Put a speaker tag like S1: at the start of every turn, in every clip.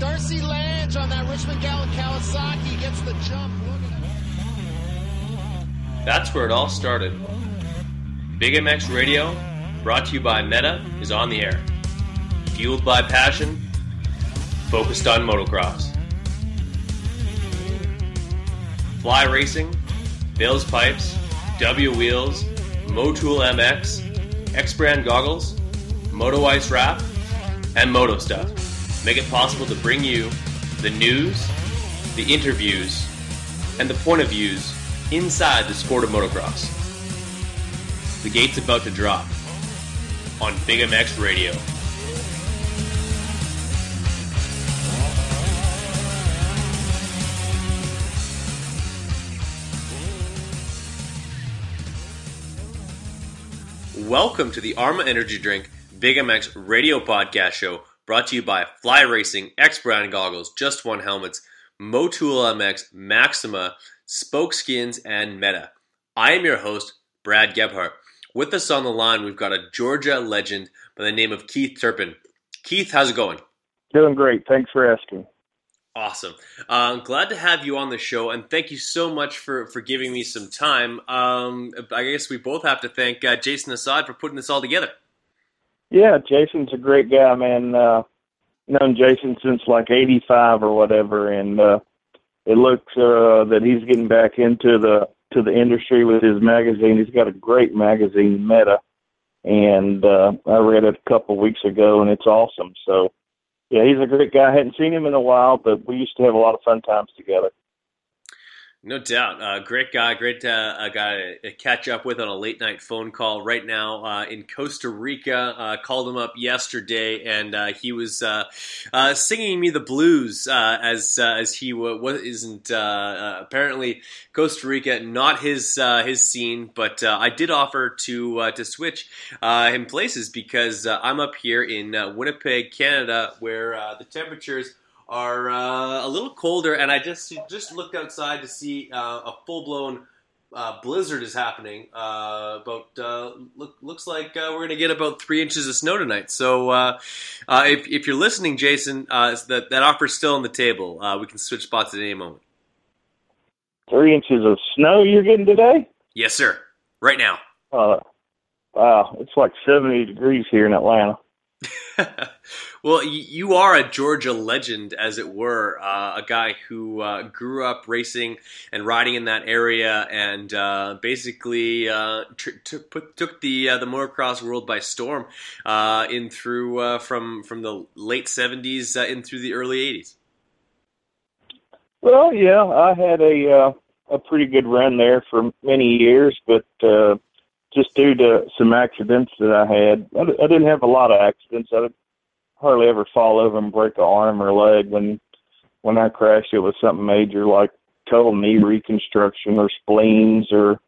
S1: Darcy Lange on that Richmond Gallon Kawasaki gets the jump.
S2: That's where it all started. Big MX Radio, brought to you by Meta, is on the air. Fueled by passion, focused on motocross. Fly Racing, Bill's Pipes, W Wheels, Motool MX, X Brand Goggles, Moto Ice Wrap, and Moto Stuff make it possible to bring you the news, the interviews, and the point of views inside the sport of motocross. The gate's about to drop on Big MX Radio. Welcome to the Arma Energy Drink Big MX Radio Podcast Show, brought to you by Fly Racing, X Brand Goggles, Just One Helmets, Motool MX, Maxima, Spokeskins, and Meta. I am your host, Brad Gebhart. With us on the line, we've got a Georgia legend by the name of Keith Turpin. Keith, how's it going?
S3: Doing great. Thanks for asking.
S2: Awesome. Uh, glad to have you on the show, and thank you so much for, for giving me some time. Um, I guess we both have to thank uh, Jason Assad for putting this all together.
S3: Yeah, Jason's a great guy, man. Uh, known Jason since like '85 or whatever, and uh, it looks uh, that he's getting back into the to the industry with his magazine. He's got a great magazine, Meta, and uh, I read it a couple weeks ago, and it's awesome. So yeah, he's a great guy. I hadn't seen him in a while, but we used to have a lot of fun times together.
S2: No doubt. Uh, great guy, great uh, uh, guy to catch up with on a late night phone call right now uh, in Costa Rica. Uh, called him up yesterday, and uh, he was uh, uh singing me the blues uh, as as he w- wasn't apparently Costa Rica not his his scene. But I did offer to to switch him places because I'm up here in Winnipeg, Canada, where the temperatures are uh, a little colder, and I just just looked outside to see uh, a full blown uh, blizzard is happening. Uh, about uh, look, looks like uh, we're going to get about three inches of snow tonight. So if if you're listening, Jason, that that offer's still on the table. we can switch spots at any moment.
S3: Three inches of snow you're getting today?
S2: Yes, sir. Right now.
S3: wow, it's like 70 degrees here in Atlanta.
S2: well, you are a Georgia legend, as it were, uh, a guy who uh, grew up racing and riding in that area, and uh, basically uh, t- t- put, took the uh, the motocross world by storm uh, in through from from the late '70s in through the early '80s.
S3: Well, yeah, I had a a pretty good run there for many years, but just due to some accidents that I had. I, I didn't have a lot of accidents. I hardly ever fall over and break an arm or leg. When when I crashed, it was something major like total knee reconstruction or spleens or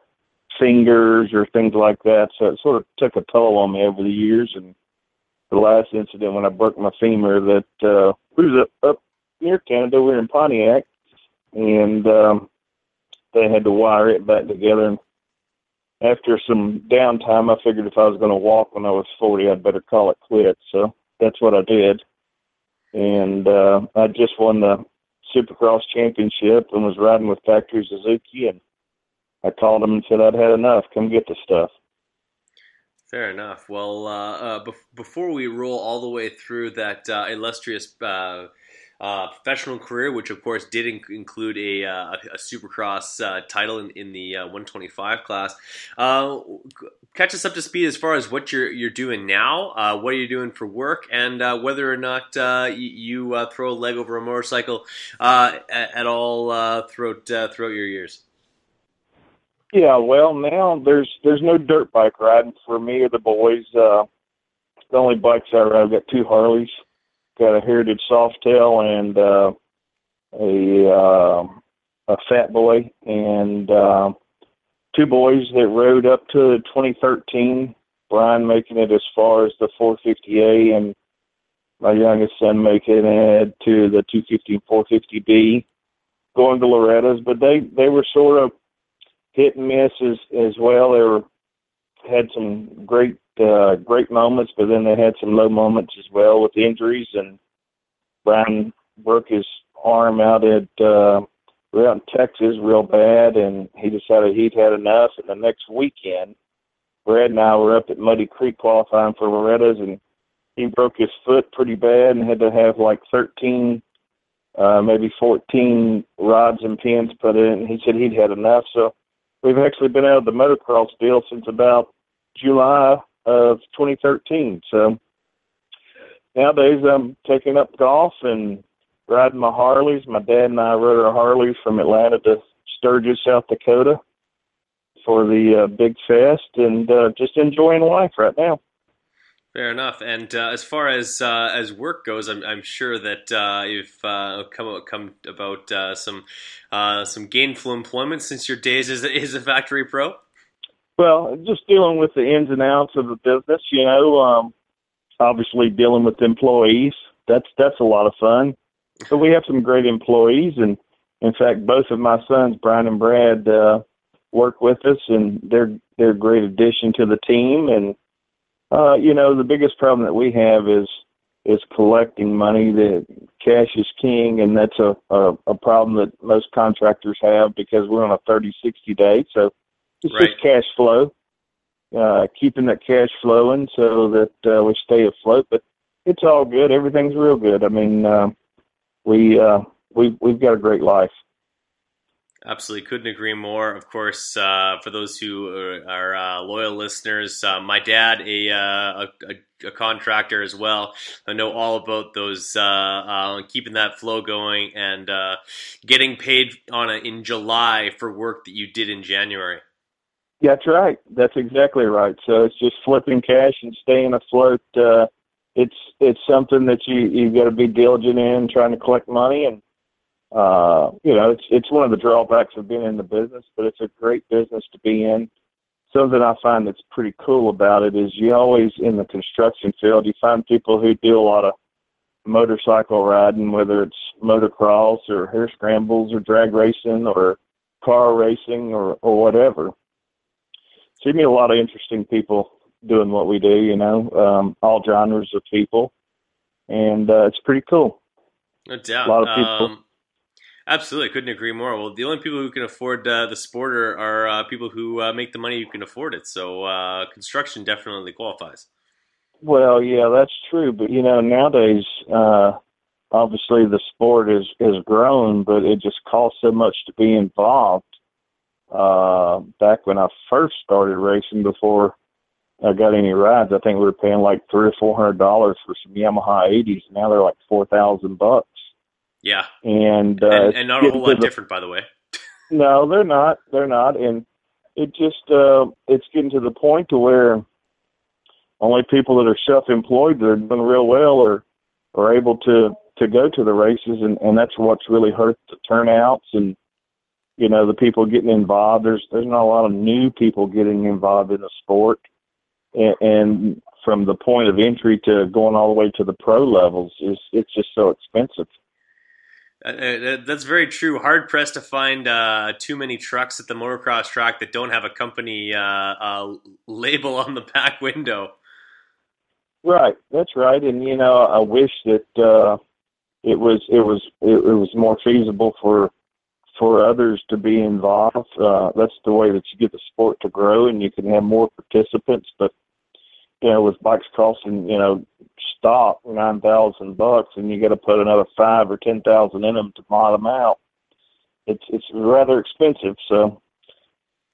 S3: fingers or things like that. So it sort of took a toll on me over the years. And the last incident when I broke my femur, that uh, we was up, up near Canada. We were in Pontiac, and um, they had to wire it back together. And after some downtime, I figured if I was going to walk when I was 40, I'd better call it quits. So that's what I did. And uh, I just won the Supercross championship and was riding with Factory Suzuki. And I called them and said I'd had enough. Come get the stuff.
S2: Fair enough. Well, uh, uh, be- before we roll all the way through that uh, illustrious uh, professional career, which of course did inc- include a, uh, a Supercross uh, title in, in the uh, 125 class. Uh, catch us up to speed as far as what you're you're doing now, uh, what are you doing for work, and whether or not you, you throw a leg over a motorcycle at, at, all throughout throughout your years.
S3: Yeah, well, now there's there's no dirt bike riding for me or the boys. the only bikes I ride, I've got two Harleys got a heritage softail and uh, a uh, a fat boy and uh, two boys that rode up to 2013. Brian making it as far as the 450A and my youngest son making it to the 250 and 450B, going to Loretta's. But they they were sort of hit and miss as as well. They were had some great uh, great moments, but then they had some low moments as well with injuries. And Brian broke his arm out at uh, out in Texas real bad, and he decided he'd had enough. And the next weekend, Brad and I were up at Muddy Creek qualifying for Loretta's, and he broke his foot pretty bad and had to have like 13, uh, maybe 14 rods and pins put in. He said he'd had enough, so we've actually been out of the motocross deal since about July of 2013. So nowadays I'm taking up golf and riding my Harleys. My dad and I rode our Harleys from Atlanta to Sturgis, South Dakota for the uh, big fest and uh, just enjoying life right now.
S2: Fair enough. And uh, as far as uh, as work goes, I'm, I'm sure that uh, you've uh, come come about uh, some uh, some gainful employment since your days as a, as a factory pro.
S3: Well, just dealing with the ins and outs of the business, you know. Um, obviously, dealing with employees that's that's a lot of fun. So we have some great employees, and in fact, both of my sons, Brian and Brad, work with us, and they're they're a great addition to the team and uh, you know, the biggest problem that we have is is collecting money. That cash is king, and that's a, a a problem that most contractors have because we're on a 30, 60 day. So it's
S2: Right.
S3: just cash flow, uh, keeping that cash flowing so that uh, we stay afloat. But it's all good. Everything's real good. I mean, uh, we uh, we we've got a great life.
S2: Absolutely, couldn't agree more. Of course, uh, for those who are, are uh, loyal listeners, uh, my dad, a, uh, a a contractor as well, I know all about those uh, uh, keeping that flow going and getting paid on a, in July for work that you did in January.
S3: That's right. That's exactly right. So it's just flipping cash and staying afloat. It's it's something that you you've got to be diligent in trying to collect money, and uh, you know it's it's one of the drawbacks of being in the business, but it's a great business to be in. Something I find that's pretty cool about it is you always in the construction field you find people who do a lot of motorcycle riding, whether it's motocross or hare scrambles or drag racing or car racing or or whatever so you meet a lot of interesting people doing what we do, you know, um, all genres of people, and uh, it's pretty cool.
S2: No doubt.
S3: A lot of people.
S2: Um, absolutely, couldn't agree more. Well, the only people who can afford uh, the sport are, uh, people who uh, make the money who can afford it. So uh, construction definitely qualifies.
S3: Well, yeah, that's true, but you know, nowadays, uh, obviously the sport is has grown, but it just costs so much to be involved. Uh, back when I first started racing, before I got any rides, I think we were paying like three or four hundred dollars for some Yamaha 80s. Now they're like four thousand bucks,
S2: Yeah,
S3: and uh,
S2: and, and not a whole lot
S3: the
S2: different, by the way.
S3: No, they're not. They're not, and it just uh, it's getting to the point to where only people that are self-employed that are doing real well are are able to to go to the races, and and that's what's really hurt the turnouts and you know the people getting involved. There's there's not a lot of new people getting involved in the sport, and, and from the point of entry to going all the way to the pro levels is it's just so expensive.
S2: Uh, uh, that's very true. Hard pressed to find uh, too many trucks at the motocross track that don't have a company uh, uh, label on the back window.
S3: Right, that's right. And you know, I wish that uh it was it was it, it was more feasible for for others to be involved. Uh that's the way that you get the sport to grow and you can have more participants, but you know, with bikes costing, you know, stock nine thousand bucks and you gotta put another five or ten thousand in them to buy them out. It's it's rather expensive, so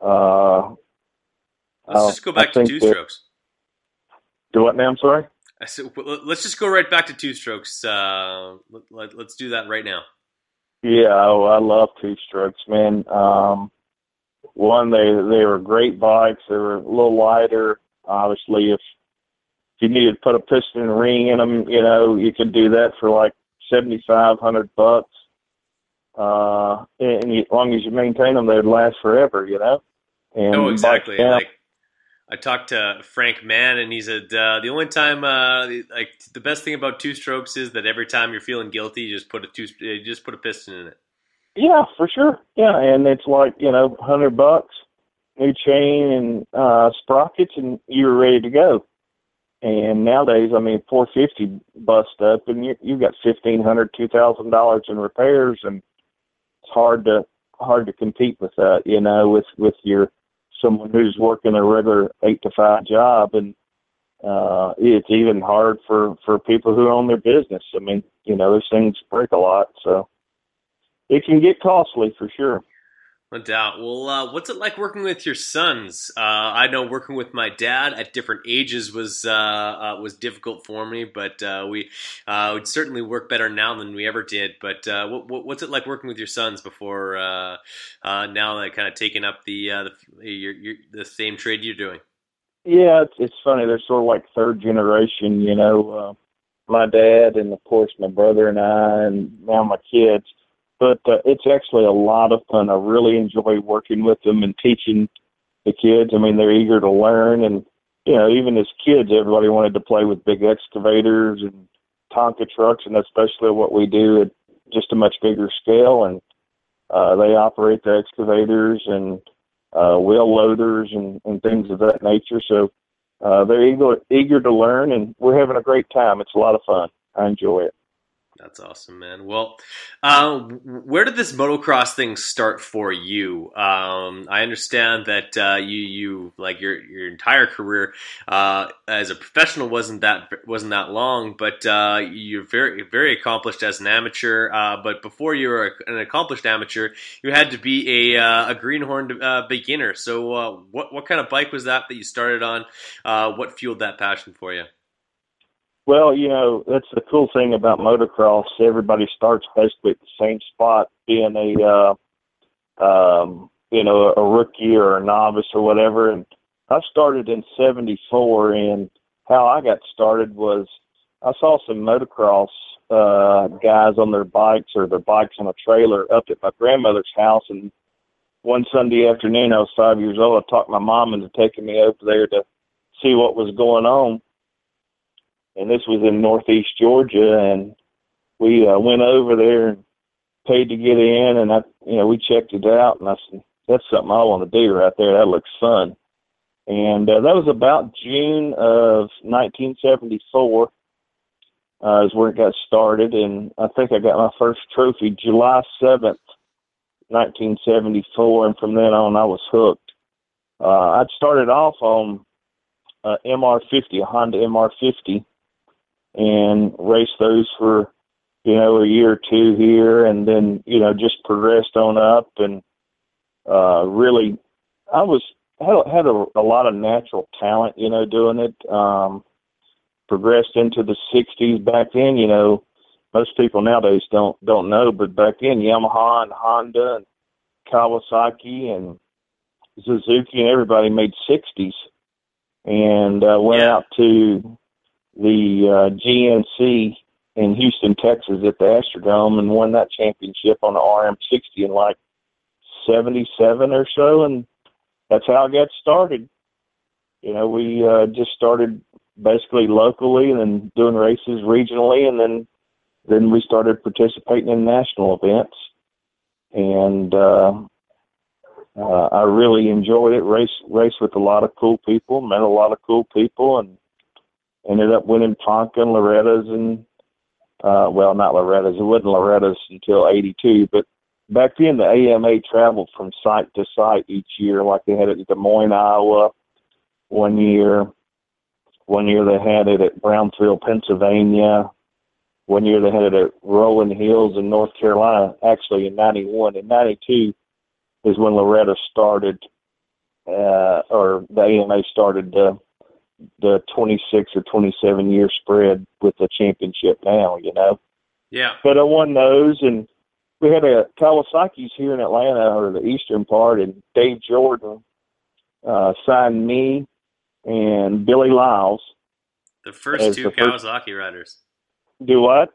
S3: uh
S2: Let's
S3: Uh,
S2: just go
S3: I
S2: back to two
S3: that-
S2: strokes.
S3: do what now, I'm sorry?
S2: I said, let's just go right back to two strokes. Uh, let, let, us do that right now.
S3: Yeah, oh, I love two strokes, man. Um, one, they they were great bikes. They were a little lighter. Obviously, if if you needed to put a piston and ring in them, you know, you could do that for like seventy five hundred bucks. Uh, and you, as long as you maintain them, they'd last forever, you know. And
S2: No,
S3: bikes
S2: exactly.
S3: now-
S2: Like I talked to Frank Mann, and he said uh, the only time, uh, like the best thing about two strokes is that every time you're feeling guilty, you just put a two, you just put a piston in it.
S3: Yeah, for sure. Yeah, and it's like you know, hundred bucks. new chain and uh, sprockets, and you're ready to go. And nowadays, I mean, 450 bust up, and you you got fifteen hundred, two thousand dollars in repairs, and it's hard to hard to compete with that. You know, with with your someone who's working a regular eight to five job, and uh, it's even hard for for people who own their business. I mean, you know, those things break a lot, so it can get costly for sure.
S2: No doubt. Well, uh, what's it like working with your sons? Uh, I know working with my dad at different ages was uh, uh was difficult for me, but uh, we uh, would certainly work better now than we ever did. But what, what's it like working with your sons before now that kind of taking up the the, your, your, the same trade you're doing?
S3: Yeah, it's, it's funny. They're sort of like third generation, you know. my dad and of course my brother and I, and now my kids but uh, it's actually a lot of fun. I really enjoy working with them and teaching the kids. I mean, they're eager to learn, and you know, even as kids, everybody wanted to play with big excavators and Tonka trucks, and especially what we do at just a much bigger scale. And uh, they operate the excavators and uh, wheel loaders and, and things of that nature. So uh, they're eager eager to learn, and we're having a great time. It's a lot of fun. I enjoy it.
S2: That's awesome, man. Well, uh, where did this motocross thing start for you? Um, I understand that uh, you, you like your your entire career uh, as a professional wasn't that wasn't that long, but uh, you're very very accomplished as an amateur. Uh, but before you were an accomplished amateur, you had to be a uh, a greenhorn beginner. So, what what kind of bike was that that you started on? what fueled that passion for you?
S3: Well, you know, that's the cool thing about motocross. Everybody starts basically at the same spot, being a, uh, um, you know, a rookie or a novice or whatever. And I started in 74 and how I got started was I saw some motocross, uh, guys on their bikes or their bikes on a trailer up at my grandmother's house. And one Sunday afternoon, I was five years old. I talked my mom into taking me over there to see what was going on and this was in northeast Georgia, and we uh, went over there and paid to get in, and I, you know, we checked it out, and I said, "That's something I want to do right there. That looks fun." And uh, that was about June of 1974 uh, is where it got started, and I think I got my first trophy July 7th, 1974, and from then on I was hooked. Uh, I'd started off on uh, MR50, a Honda MR50, and raced those for you know a year or two here, and then you know just progressed on up and uh, really I was had had a, a lot of natural talent, you know, doing it. Um, progressed into the '60s. Back then, you know, most people nowadays don't don't know, but back then Yamaha and Honda and Kawasaki and Suzuki and everybody made 60s and uh, went yeah. out to the uh, GNC in Houston, Texas at the Astrodome and won that championship on the RM60 in like 77 or so. And that's how I got started. You know, we uh, just started basically locally and then doing races regionally and then then we started participating in national events and uh uh I really enjoyed it race race with a lot of cool people met a lot of cool people and ended up winning Ponca and Loretta's and uh well not Loretta's it wasn't Loretta's until eighty two but back then the AMA traveled from site to site each year. Like they had it at Des Moines Iowa one year one year they had it at Brownsville Pennsylvania one year they had it at Rolling Hills in North Carolina actually in ninety one and ninety two is when Loretta started uh or the AMA started uh the 26 or 27 year spread with the championship now, you know.
S2: Yeah.
S3: But I won those, and we had a Kawasaki's here in Atlanta, or the eastern part, and Dave Jordan uh, signed me and Billy Liles.
S2: The first two the Kawasaki first, riders.
S3: Do what?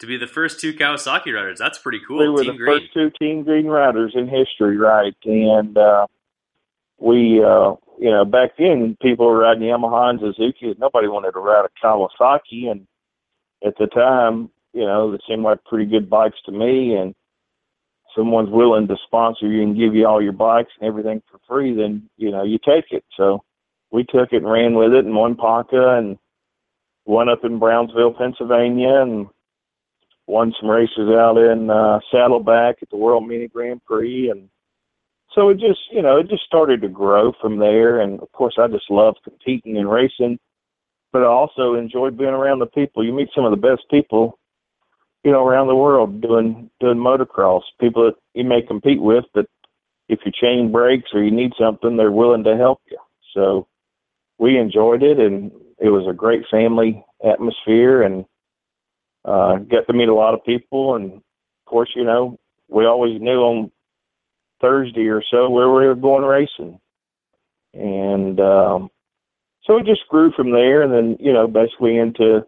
S2: To be the first two Kawasaki riders. That's pretty cool.
S3: We were team the green. first two Team Green riders in history, right? And uh, we uh, you know, back then people were riding Yamaha and Suzuki. Nobody wanted to ride a Kawasaki, and at the time, you know, they seemed like pretty good bikes to me. And someone's willing to sponsor you and give you all your bikes and everything for free, then you know you take it. So we took it and ran with it and won PONCA and won up in Brownsville, Pennsylvania, and won some races out in uh, Saddleback at the World Mini Grand Prix, and so it just you know it just started to grow from there. And of course, I just love competing and racing, but I also enjoy being around the people. You meet some of the best people, you know, around the world doing doing motocross. People that you may compete with, but if your chain breaks or you need something, they're willing to help you. So we enjoyed it, and it was a great family atmosphere, and uh, got to meet a lot of people. And of course, you know, we always knew on Thursday or so where we were going racing, and um, so it just grew from there. And then you know, basically into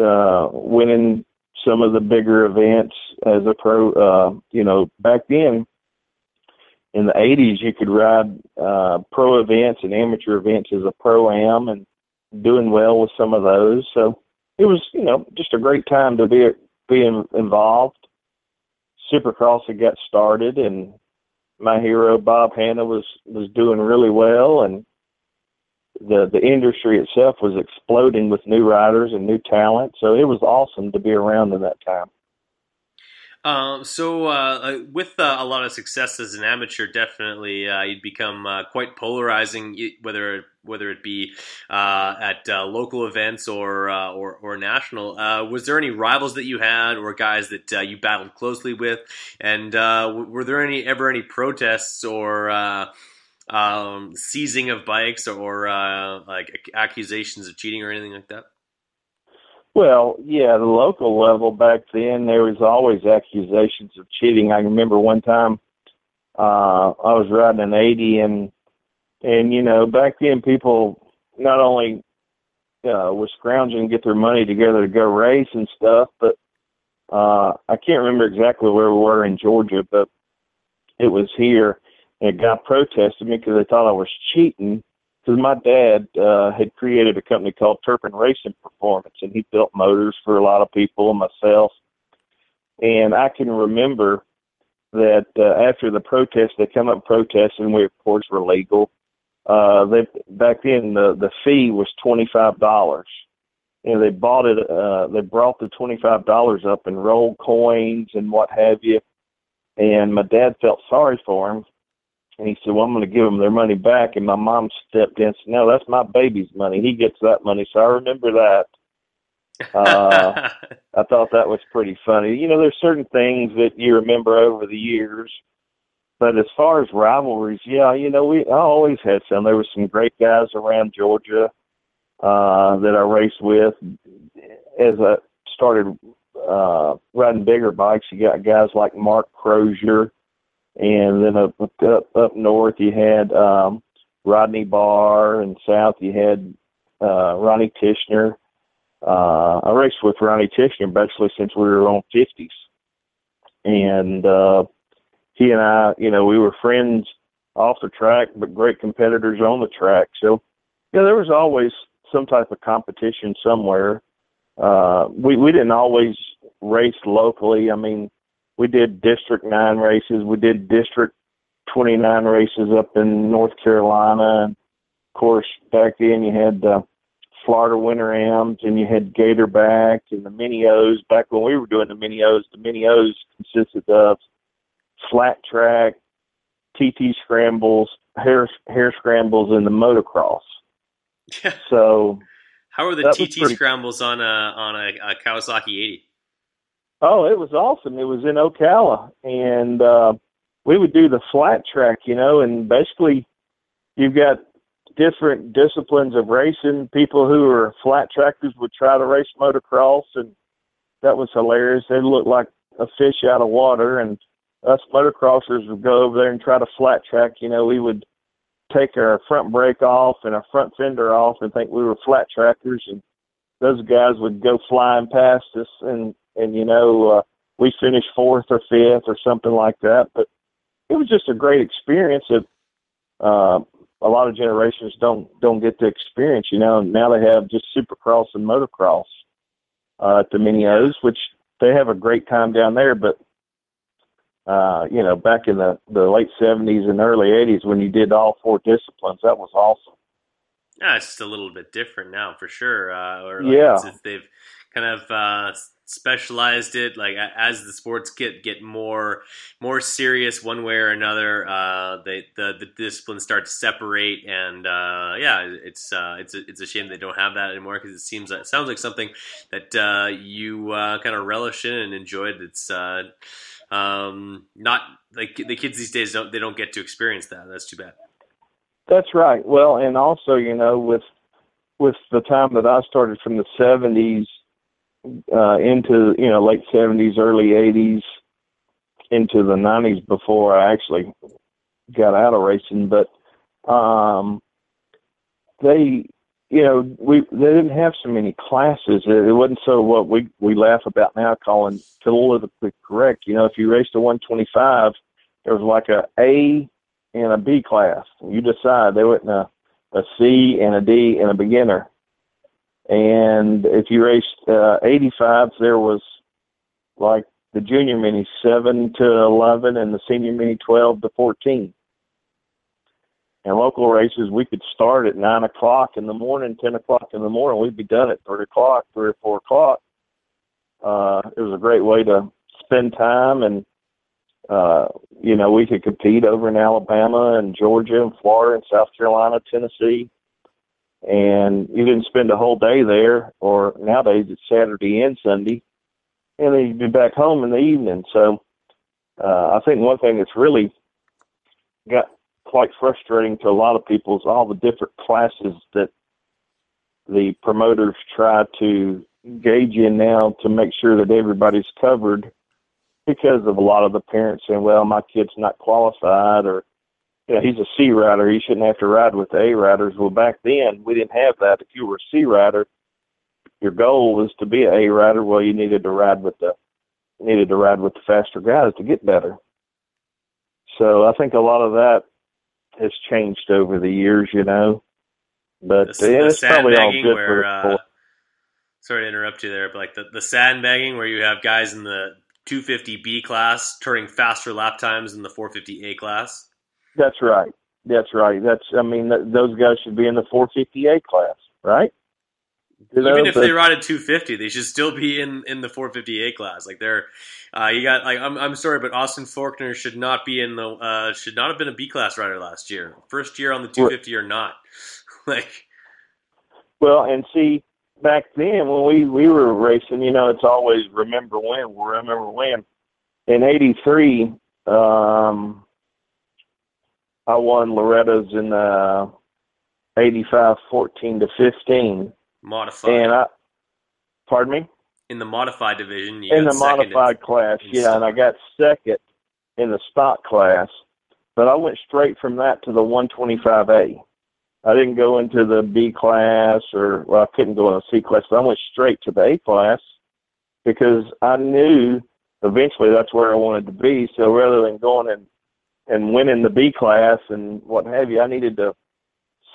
S3: uh, winning some of the bigger events as a pro. Uh, you know, back then in the 80s, you could ride uh, pro events and amateur events as a pro am and doing well with some of those. So it was, you know, just a great time to be be involved. Supercross had got started, and my hero Bob Hannah was was doing really well, and the the industry itself was exploding with new riders and new talent. So it was awesome to be around in that time.
S2: Um, so, uh, uh, with uh, a lot of success as an amateur, definitely uh, you'd become uh, quite polarizing, whether whether it be uh, at local events or or, or, national. was there any rivals that you had, or guys that you battled closely with? And were there any ever any protests or um, seizing of bikes or like accusations of cheating or anything like that?
S3: Well, yeah, the local level back then there was always accusations of cheating. I remember one time uh I was riding an 80 and and you know, back then people not only uh was scrounging to get their money together to go race and stuff, but uh I can't remember exactly where we were in Georgia, but it was here and a guy protested me because they thought I was cheating because my dad uh, had created a company called Turpin Racing Performance, and he built motors for a lot of people and myself. And I can remember that uh, after the protest, they come up protesting. We of course were legal. Uh, they back then the the fee was twenty five dollars. Know, they bought it. Uh, they brought the twenty five dollars up and rolled coins and what have you. And my dad felt sorry for him and he said, "Well, I'm going to give them their money back." And my mom stepped in and said, "No, that's my baby's money. He gets that money." So I remember that. Uh, I thought that was pretty funny. You know, there's certain things that you remember over the years, but as far as rivalries, yeah, you know, we I always had some. There was some great guys around Georgia uh, that I raced with. As I started uh, riding bigger bikes, you got guys like Mark Crozier and then up up up north you had um, Rodney Barr, and south you had uh, Ronnie Tichenor. Uh, I raced with Ronnie Tichenor basically since we were on fifties, and uh, he and I, you know, we were friends off the track, but great competitors on the track. So, yeah, there was always some type of competition somewhere. Uh, we we didn't always race locally. I mean, we did District 9 races. We did District 29 races up in North Carolina. And of course, back then you had the Florida Winter Ams and you had Gatorback and the Mini O's. Back when we were doing the Mini O's, the Mini O's consisted of flat track, TT scrambles, hare hare scrambles, and the motocross.
S2: Yeah.
S3: So,
S2: how are the TT scrambles on a on a, a Kawasaki 80?
S3: Oh, it was awesome. It was in Ocala, and uh, we would do the flat track, you know, and basically you've got different disciplines of racing. People who are flat trackers would try to race motocross, and that was hilarious. They looked like a fish out of water, and us motocrossers would go over there and try to flat track. You know, we would take our front brake off and our front fender off and think we were flat trackers, and those guys would go flying past us, and and you know uh, we finished fourth or fifth or something like that. But it was just a great experience that uh, a lot of generations don't don't get to experience. You know, now they have just Supercross and motocross uh, at the Mini O's, which they have a great time down there. But uh, you know, back in the, the late 70s and early 80s when you did all four disciplines. That was awesome.
S2: Yeah, it's just a little bit different now for sure. Uh, or like
S3: Yeah.
S2: they've kind of uh, specialized it. Like as the sports get get more more serious one way or another, uh, they, the the disciplines start to separate. And uh, yeah, it's uh, it's a, it's a shame they don't have that anymore because it seems like, it sounds like something that uh, you uh, kind of relish in and enjoyed. It's uh, um, not like the kids these days don't they don't get to experience that. That's too bad.
S3: That's right. Well, and also, you know, with with the time that I started from the '70s uh, into you know late '70s, early '80s, into the '90s before I actually got out of racing, but um, they, you know, we they didn't have so many classes. It, it wasn't so what we we laugh about now, calling politically correct. You know, if you raced a 125, there was like a A and a B class. You decide they went in a, a C and a D and a beginner. And if you raced uh, 85s, there was like the junior mini 7 to 11 and the senior mini 12 to 14. And local races, we could start at 9 o'clock in the morning, 10 o'clock in the morning. We'd be done at 3 o'clock, 3 or 4 o'clock. Uh, it was a great way to spend time and uh, you know, we could compete over in Alabama and Georgia and Florida and South Carolina, Tennessee. And you didn't spend a whole day there, or nowadays it's Saturday and Sunday, and then you'd be back home in the evening. So uh, I think one thing that's really got quite frustrating to a lot of people is all the different classes that the promoters try to gauge in now to make sure that everybody's covered because of a lot of the parents saying, well, my kid's not qualified or, you know, he's a C rider. He shouldn't have to ride with the A riders. Well, back then we didn't have that. If you were a C rider, your goal was to be an A rider. Well, you needed to ride with the, needed to ride with the faster guys to get better. So I think a lot of that has changed over the years, you know, but
S2: The,
S3: yeah,
S2: the
S3: it's probably all good
S2: where,
S3: for the
S2: uh, sorry to interrupt you there, but like the, the sandbagging where you have guys in the 250B class turning faster lap times than the 450A class.
S3: That's right. That's right. That's I mean th- those guys should be in the 450A class, right? You know,
S2: Even if
S3: but-
S2: they ride at 250, they should still be in, in the 450A class. Like they're, uh, you got like I'm, I'm sorry, but Austin Forkner should not be in the uh, should not have been a B class rider last year. First year on the 250 or not. like
S3: Well, and see, back then when we we were racing, you know, it's always remember when. We'll remember when. In '83, um, I won Loretta's in uh, '85, 14 to 15,
S2: modified
S3: and I. Pardon me.
S2: in the modified division. You
S3: in the modified class,
S2: in
S3: yeah, and I got second in the stock class, but I went straight from that to the 125A. I didn't go into the B class or well, I couldn't go in the C class, but I went straight to the A class because I knew eventually that's where I wanted to be. So rather than going and and winning the B class and what have you, I needed to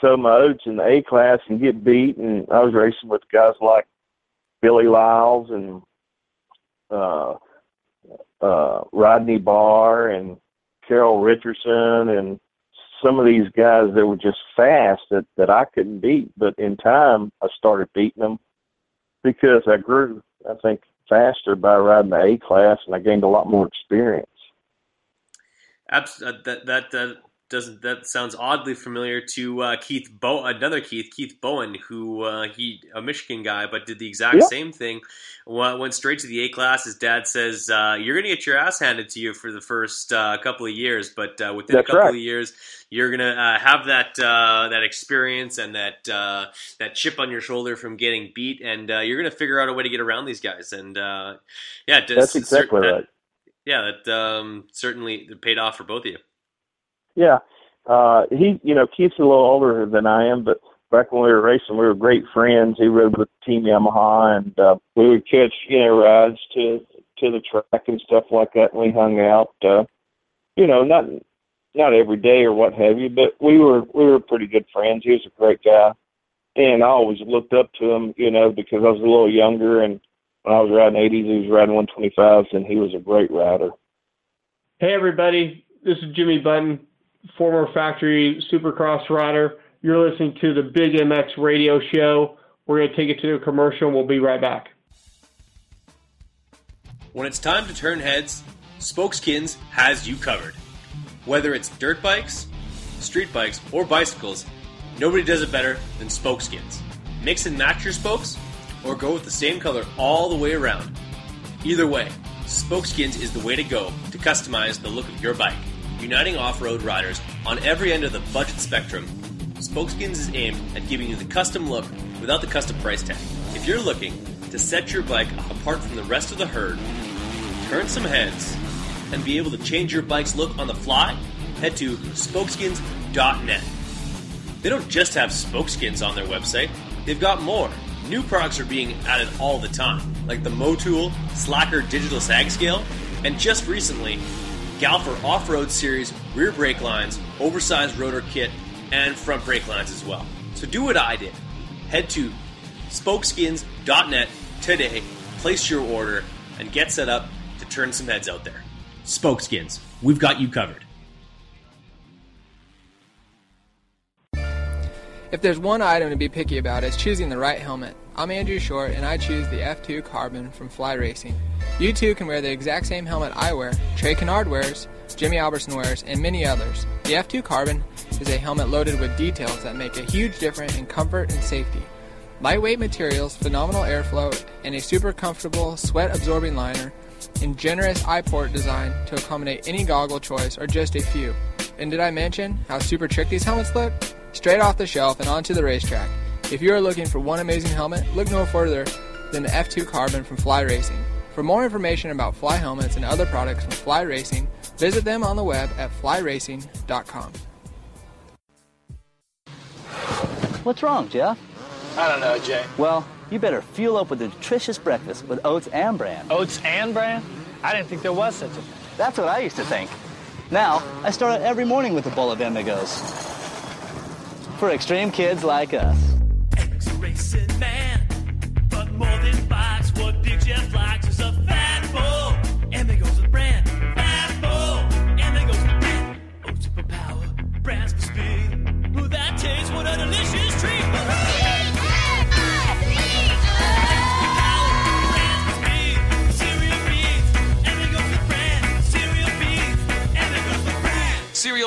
S3: sow my oats in the A class and get beat. And I was racing with guys like Billy Liles and uh, uh, Rodney Barr and Carol Richardson and some of these guys that were just fast that, that I couldn't beat. But in time, I started beating them because I grew, I think, faster by riding the A class and I gained a lot more experience.
S2: Abs- uh, that that that doesn't that sounds oddly familiar to uh, Keith Bow another Keith Keith Bowen who uh, he a Michigan guy but did the exact
S3: Yeah.
S2: same thing went, went straight to the A class his dad says uh, you're gonna get your ass handed to you for the first uh, couple of years but uh, within
S3: That's
S2: a couple
S3: right.
S2: of years you're gonna uh, have that uh, that experience and that uh, that chip on your shoulder from getting beat and uh, you're gonna figure out a way to get around these guys and uh, yeah
S3: That's exactly
S2: that-
S3: right.
S2: yeah that um, certainly paid off for both of you
S3: Yeah. Uh he you know, Keith's a little older than I am, but back when we were racing we were great friends. He rode with Team Yamaha and uh we would catch, you know, rides to to the track and stuff like that and we hung out uh you know, not not every day or what have you, but we were we were pretty good friends. He was a great guy. And I always looked up to him, you know, because I was a little younger and when I was riding eighties he was riding one twenty fives and he was a great rider.
S4: Hey, everybody. This is Jimmy Button, former factory supercross rider. You're listening to the Big MX radio show. We're going to take it to a commercial and we'll be right back.
S2: When it's time to turn heads, Spokeskins has you covered. Whether it's dirt bikes, street bikes, or bicycles, nobody does it better than Spokeskins. Mix and match your spokes, or go with the same color all the way around. Either way, Spokeskins is the way to go to customize the look of your bike. Uniting off road riders on every end of the budget spectrum, Spokeskins is aimed at giving you the custom look without the custom price tag. If you're looking to set your bike apart from the rest of the herd, turn some heads, and be able to change your bike's look on the fly, head to spokeskins.net. They don't just have spokeskins on their website, they've got more. New products are being added all the time, like the Motool Slacker Digital Sag Scale, and just recently, Galfer Off Road Series rear brake lines, oversized rotor kit, and front brake lines as well. So do what I did. Head to spokeskins.net today, place your order, and get set up to turn some heads out there. Spokeskins, we've got you covered.
S5: If there's one item to be picky about, it's choosing the right helmet. I'm Andrew Short, and I choose the F2 Carbon from Fly Racing. You too can wear the exact same helmet I wear, Trey Canard wears, Jimmy Albertson wears, and many others. The F2 Carbon is a helmet loaded with details that make a huge difference in comfort and safety. Lightweight materials, phenomenal airflow, and a super comfortable sweat absorbing liner, and generous eye port design to accommodate any goggle choice are just a few. And did I mention how super trick these helmets look? Straight off the shelf and onto the racetrack. If you are looking for one amazing helmet, look no further than the F2 Carbon from Fly Racing. For more information about Fly helmets and other products from Fly Racing, visit them on the web at flyracing.com.
S6: What's wrong, Jeff?
S7: I don't know, Jay.
S6: Well, you better fuel up with a nutritious breakfast with oats and bran.
S7: Oats and bran? I didn't think there was such a thing.
S6: That's what I used to think. Now, I start out every morning with a bowl of Amigos. For extreme kids like us.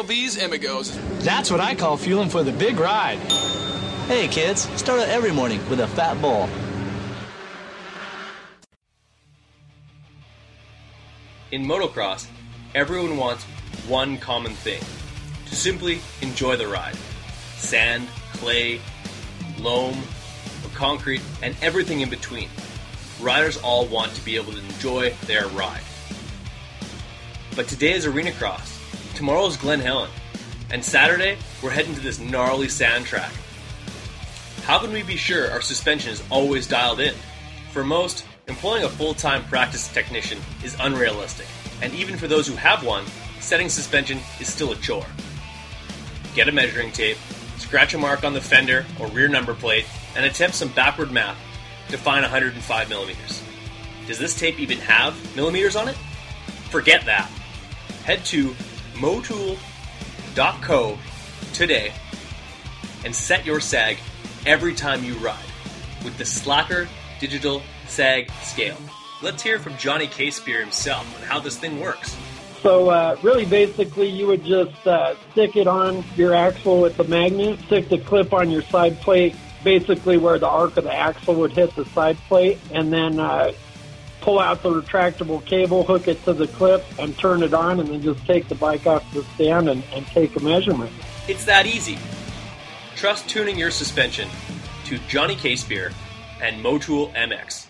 S8: Cereal B's Amigos.
S7: That's what I call fueling for the big ride.
S6: Hey kids, start out every morning with a fat bowl.
S2: In motocross, everyone wants one common thing to simply enjoy the ride. Sand, clay, loam, or concrete, and everything in between. Riders all want to be able to enjoy their ride. But today is Arena Cross, tomorrow is Glen Helen, and Saturday we're heading to this gnarly sand track. How can we be sure our suspension is always dialed in? For most, employing a full time practice technician is unrealistic, and even for those who have one, setting suspension is still a chore. Get a measuring tape, scratch a mark on the fender or rear number plate, and attempt some backward math to find 105 millimeters. Does this tape even have millimeters on it? Forget that. Head to motool.co today and set your sag every time you ride with the Slacker Digital Sag Scale. Let's hear from Johnny Caspear himself on how this thing works.
S9: So uh, really, basically, you would just uh, stick it on your axle with the magnet, stick the clip on your side plate, basically where the arc of the axle would hit the side plate, and then uh, pull out the retractable cable, hook it to the clip, and turn it on, and then just take the bike off the stand and, and take a measurement.
S2: It's that easy. Trust tuning your suspension to Johnny Caspear and Motool MX.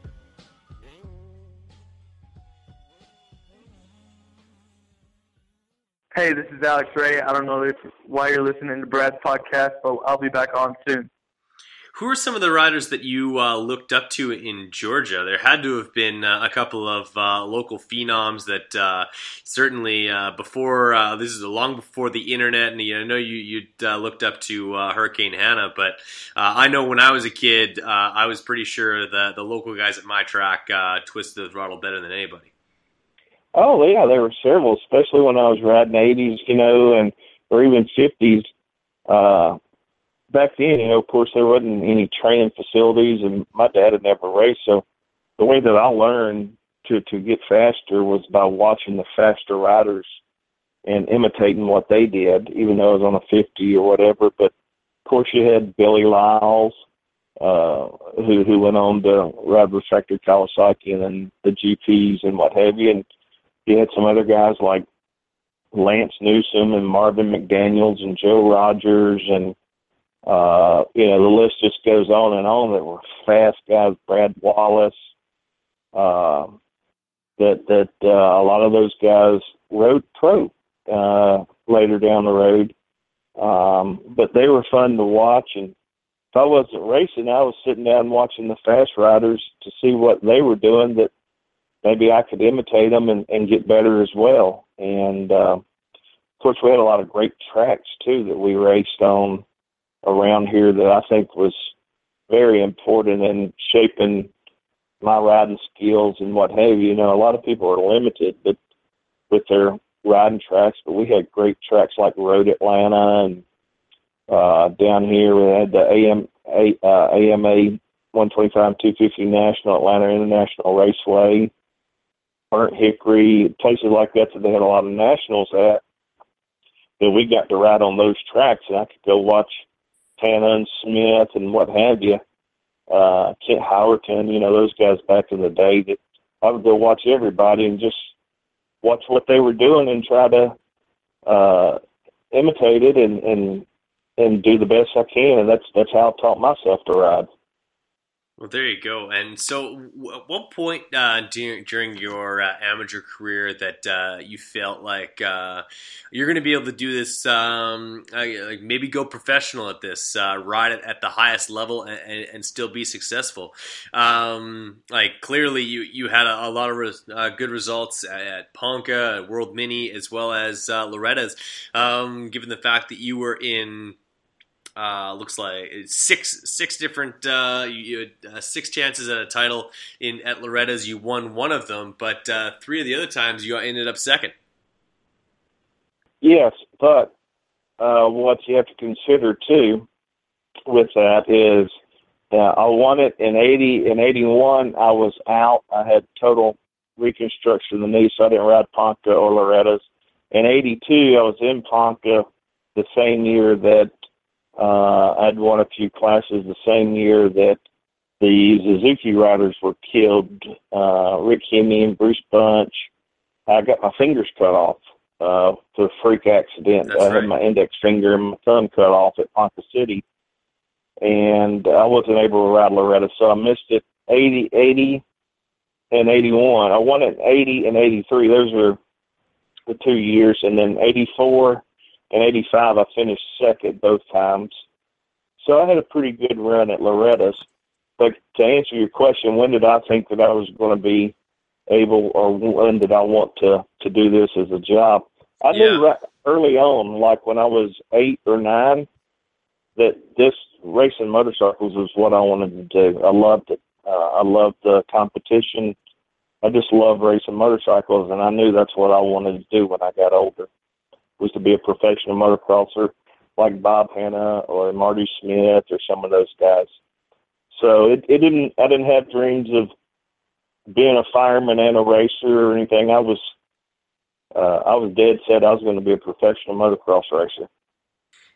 S10: Hey, this is Alex Ray. I don't know if, why you're listening to Brad's podcast, but I'll be back on soon.
S11: Who are some of the riders that you uh, looked up to in Georgia? There had to have been uh, a couple of uh, local phenoms that uh, certainly uh, before uh, this is long before the internet, and I know you you looked up to Hurricane Hannah, but I know when I was a kid, I was pretty sure that the local guys at my track twisted the throttle better than anybody.
S3: Oh yeah, there were several, especially when I was riding eighties, you know, and or even fifties. Uh, back then, you know, of course, there wasn't any training facilities, and my dad had never raced, so the way that I learned to to get faster was by watching the faster riders and imitating what they did, even though I was on a fifty or whatever. But of course, you had Billy Liles, uh, who who went on to ride with Factory Kawasaki and then the GPs and what have you, and you had some other guys like Lance Newsom and Marvin McDaniels and Joe Rogers and uh, you know, the list just goes on and on that were fast guys, Brad Wallace, uh, that, that, uh, a lot of those guys rode pro, uh, later down the road. Um, but they were fun to watch. And if I wasn't racing, I was sitting down watching the fast riders to see what they were doing that maybe I could imitate them and, and get better as well. And, uh, of course, we had a lot of great tracks too that we raced on around here that I think was very important in shaping my riding skills and what have you. You know, a lot of people are limited, but with their riding tracks, but we had great tracks like Road Atlanta and uh, down here. We had the AM, uh, AMA 125 250 National Atlanta International Raceway, Burnt Hickory, places like that that they had a lot of nationals at. And we got to ride on those tracks, and I could go watch Tana and Smith and what have you, uh, Kent Howerton, you know, those guys back in the day that I would go watch everybody and just watch what they were doing and try to uh, imitate it and, and and do the best I can, and that's that's how I taught myself to ride.
S2: Well, there you go. And so, at what point uh, during, during your uh, amateur career that uh, you felt like uh, you're going to be able to do this, um, like maybe go professional at this, uh, ride it at the highest level, and, and, and still be successful? Um, like clearly, you you had a, a lot of uh, good results at Ponca, at World Mini, as well as Loretta's. Um, given the fact that you were in uh, looks like six six different uh, you uh, six chances at a title in at Loretta's. You won one of them, but uh, three of the other times you ended up second.
S3: Yes, but uh, what you have to consider too with that is I won it in eighty in eighty one. I was out. I had total reconstruction of the knee, so I didn't ride Ponca or Loretta's. In eighty two, I was in Ponca the same year that uh, I'd won a few classes the same year that the Suzuki riders were killed. Uh, Rick Hemme and Bruce Bunch. I got my fingers cut off uh, for a freak accident.
S2: That's
S3: I
S2: right.
S3: had my index finger and my thumb cut off at Ponca City, and I wasn't able to ride Loretta, so I missed it 80, 80 and 81. I won it 80 and 83. Those were the two years, and then 84 in 85, I finished second both times. So I had a pretty good run at Loretta's. But to answer your question, when did I think that I was going to be able, or when did I want to to do this as a job? I
S2: Yeah.
S3: knew right early on, like when I was eight or nine, that this racing motorcycles was what I wanted to do. I loved it. Uh, I loved the competition. I just love racing motorcycles, and I knew that's what I wanted to do when I got older was to be a professional motocrosser like Bob Hannah or Marty Smith or some of those guys. So it, it didn't I didn't have dreams of being a fireman and a racer or anything. I was uh, I was dead set I was going to be a professional motocross racer.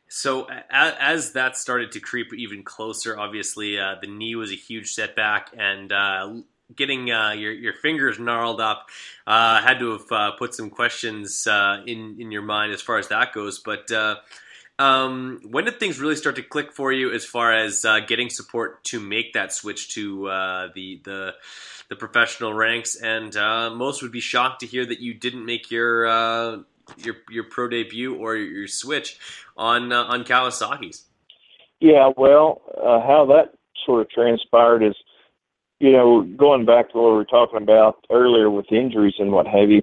S2: So as, that started to creep even closer, obviously uh, the knee was a huge setback, and uh, getting uh, your your fingers gnarled up uh, had to have uh, put some questions uh, in in your mind as far as that goes. But uh, um, when did things really start to click for you as far as uh, getting support to make that switch to the the the professional ranks? And most would be shocked to hear that you didn't make your your your pro debut or your switch on on Kawasaki's.
S3: Yeah, well, how that sort of transpired is, you know, going back to what we were talking about earlier with injuries and what have you.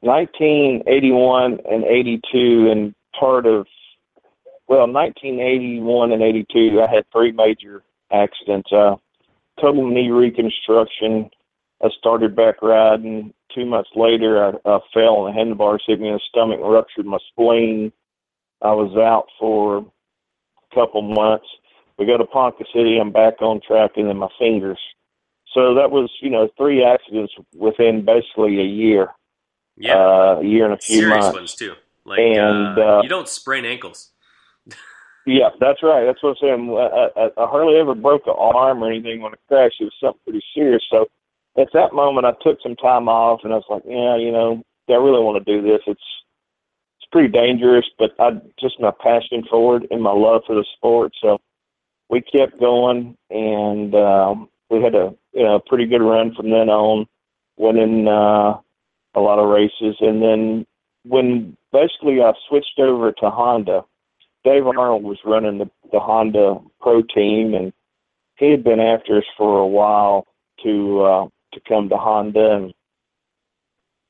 S3: 1981 and 82, and part of, well, 1981 and 82, I had three major accidents. Uh, total knee reconstruction. I started back riding. Two months later, I, I fell on the handlebars, hit me in the stomach, and ruptured my spleen. I was out for a couple months. We go to Ponca City. I'm back on track, and then my fingers. So that was, you know, three accidents within basically a year.
S2: Yeah,
S3: uh, a year and a few
S2: serious
S3: months.
S2: ones too. Like
S3: And,
S2: uh,
S3: uh,
S2: you don't sprain ankles.
S3: Yeah, that's right. That's what I'm saying. I, I, I hardly ever broke an arm or anything when I crashed. It was something pretty serious. So at that moment, I took some time off, and I was like, yeah, you know, I really want to do this. It's it's pretty dangerous, but I just my passion for it and my love for the sport. So we kept going, and um, we had a you know pretty good run from then on, winning uh, a lot of races, and then when basically I switched over to Honda. Dave Arnold was running the, the Honda Pro team, and he had been after us for a while to uh, to come to Honda. And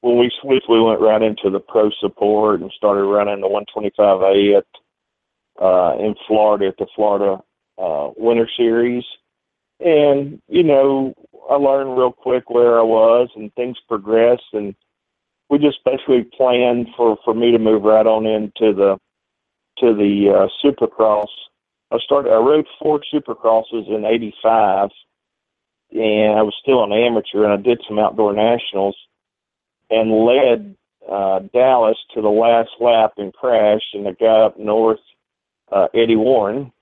S3: when we switched, we went right into the pro support and started running the 125A at uh, in Florida at the Florida uh, Winter Series. And you know, I learned real quick where I was, and things progressed, and we just basically planned for for me to move right on into the to the uh, Supercross. I started. I rode four Supercrosses in '85, and I was still an amateur, and I did some outdoor nationals, and led uh, Dallas to the last lap and crashed, and the guy up north, uh, Eddie Warren,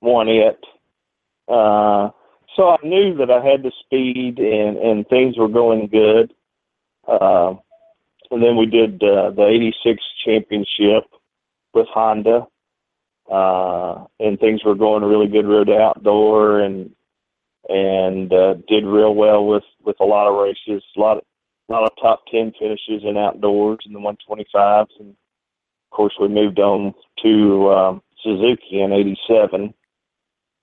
S3: won it. Uh, so I knew that I had the speed and and things were going good. Uh, and then we did uh, the '86 championship with Honda, uh, and things were going really good. Road to outdoor and and uh, did real well with with a lot of races, a lot of a lot of top ten finishes in outdoors in the 125s, and of course we moved on to um, Suzuki in '87,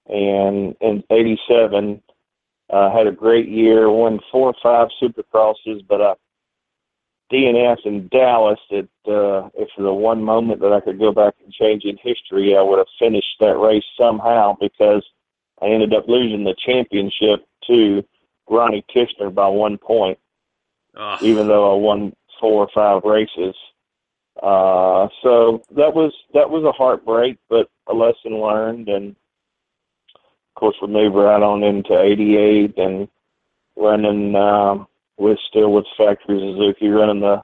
S3: and in '87 uh, had a great year, won four or five Supercrosses, but I DNF in Dallas that uh, if for the one moment that I could go back and change in history, I would have finished that race somehow because I ended up losing the championship to Ronnie Tichenor by one point,
S2: Ugh.
S3: even though I won four or five races. Uh, so that was that was a heartbreak, but a lesson learned, and course we moved right on into '88 and running. Um, with still with Factory Suzuki running the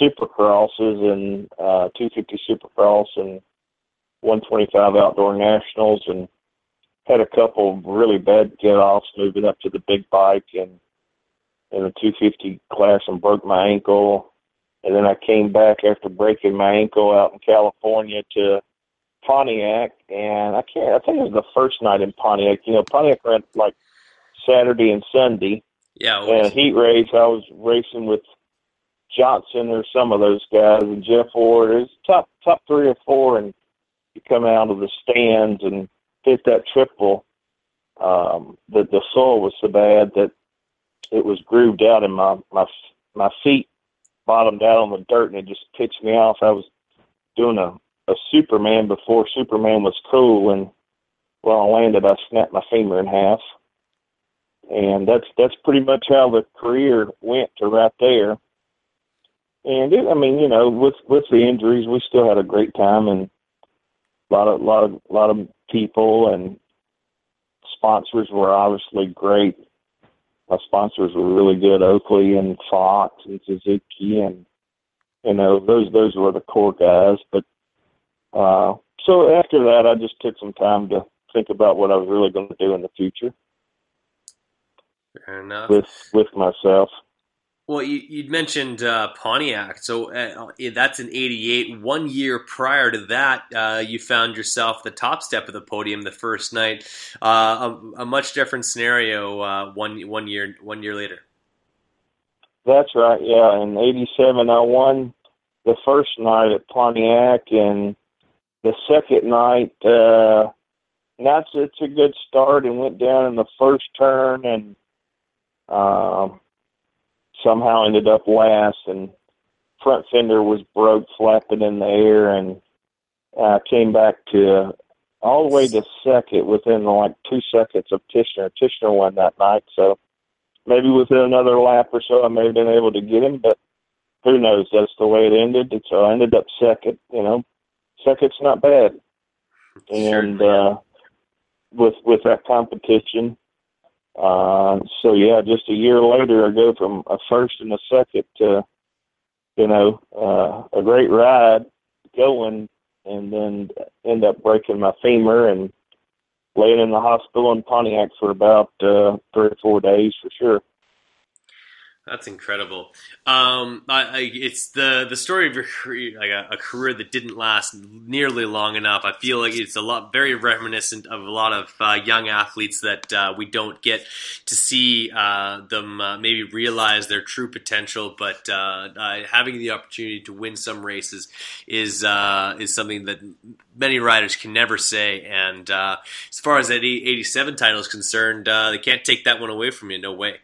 S3: Supercrosses and uh, 250 Supercross and 125 Outdoor Nationals, and had a couple of really bad get-offs moving up to the big bike and in the 250 class and broke my ankle. And then I came back after breaking my ankle out in California to Pontiac, and I can't. I think it was the first night in Pontiac. You know, Pontiac ran like Saturday and Sunday,
S2: Yeah,
S3: and heat race, I was racing with Johnson or some of those guys, and Jeff Ward. It was top top three or four, and you come out of the stands and hit that triple. Um, the the sole was so bad that it was grooved out, and my my my feet bottomed out on the dirt, and it just pitched me off. I was doing a a Superman before Superman was cool, and while I landed, I snapped my finger in half and that's that's pretty much how the career went to right there. And it, I mean, you know, with with the injuries, we still had a great time, and a lot of lot of lot of people and sponsors were obviously great. My sponsors were really good, Oakley and Fox and Suzuki, and you know those those were the core guys. But uh, so after that, I just took some time to think about what I was really going to do in the future
S2: Fair enough.
S3: with with myself.
S2: Well, you, you'd mentioned uh, Pontiac, so uh, that's in '88. One year prior to that, uh, you found yourself the top step of the podium the first night. Uh, a, a much different scenario. Uh, one one year one year later.
S3: That's right. Yeah, in '87, I won the first night at Pontiac, and the second night, uh, and that's it's a good start, and went down in the first turn, and um, somehow ended up last, and front fender was broke, flapping in the air, and I came back to all the way to second within like two seconds of Tichenor. Tichenor won that night, so maybe within another lap or so, I may have been able to get him, but who knows? That's the way it ended. And so I ended up second. You know, second's not bad. And uh, with with that competition, uh, so yeah, just a year later, I go from a first and a second to, you know, uh, a great ride going, and then end up breaking my femur and laying in the hospital in Pontiac for about uh, three or four days for sure.
S2: That's incredible. Um, I, I, it's the the story of your career, like a, a, career that didn't last nearly long enough. I feel like it's a lot very reminiscent of a lot of uh, young athletes that uh, we don't get to see uh, them uh, maybe realize their true potential. But uh, uh, having the opportunity to win some races is is something that many riders can never say. And as far as that 87 title is concerned, they can't take that one away from you. No way.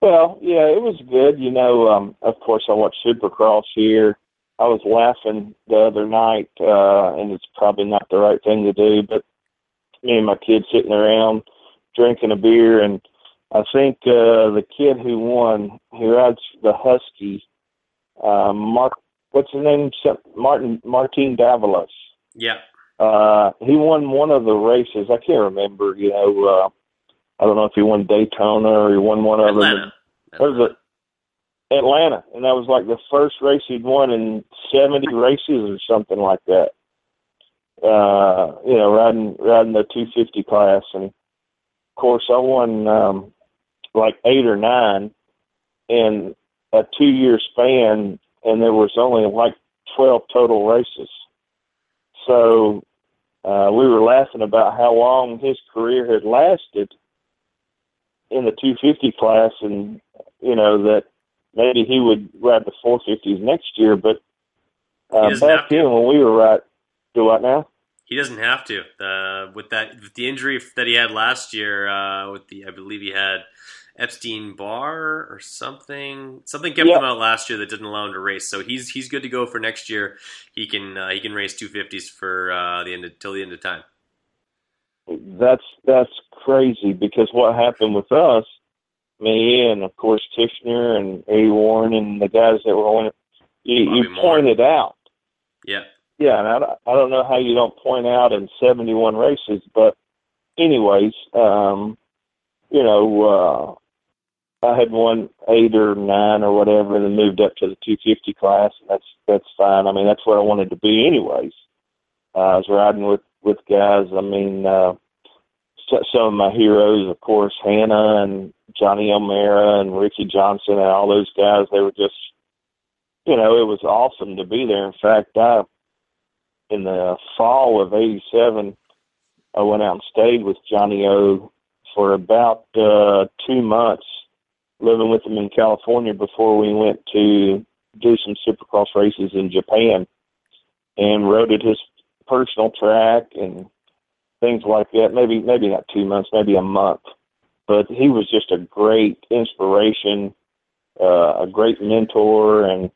S3: Well, yeah, it was good. You know, um, of course, I watched Supercross here. I was laughing the other night, uh, and it's probably not the right thing to do, but me and my kids sitting around drinking a beer, and I think uh, the kid who won, who rides the Husky, uh, Mark what's his name? Martin Martin Davalos.
S2: Yeah.
S3: Uh, he won one of the races. I can't remember. You know, uh, I don't know if he won Daytona or he won one of
S2: Atlanta.
S3: them. What was it? Atlanta, and that was like the first race he'd won in seventy races or something like that. Uh, you know, riding riding the two fifty class, and of course I won um, like eight or nine in a two year span, and there was only like twelve total races. So uh, we were laughing about how long his career had lasted in the 250 class, and you know that maybe he would ride the 450s next year. But uh, back then, when we were right, do what now?
S2: He doesn't have to. Uh, with that, with the injury that he had last year, uh, with the I believe he had Epstein Barr or something. Something kept
S3: Yeah.
S2: him out last year that didn't allow him to race. So he's he's good to go for next year. He can uh, he can race 250s for uh, the end of, till the end of time.
S3: That's that's crazy because what happened with us, me and of course Tichenor and A Warren and the guys that were on it, you, you pointed out.
S2: Yeah.
S3: Yeah, and I, don't- I don't know how you don't point out in 71 races, but anyways, um, you know, uh, I had won eight or nine or whatever, and then moved up to the 250 class, and that's that's fine. I mean, that's where I wanted to be, anyways. Uh, I was riding with with guys. I mean, uh, some of my heroes, of course, Hannah and Johnny O'Mara and Ricky Johnson and all those guys. They were just, you know, it was awesome to be there. In fact, I in the fall of '87, I went out and stayed with Johnny O for about uh, two months, living with him in California before we went to do some Supercross races in Japan, and rode at his personal track and things like that. Maybe maybe not two months, maybe a month, but he was just a great inspiration, uh, a great mentor, and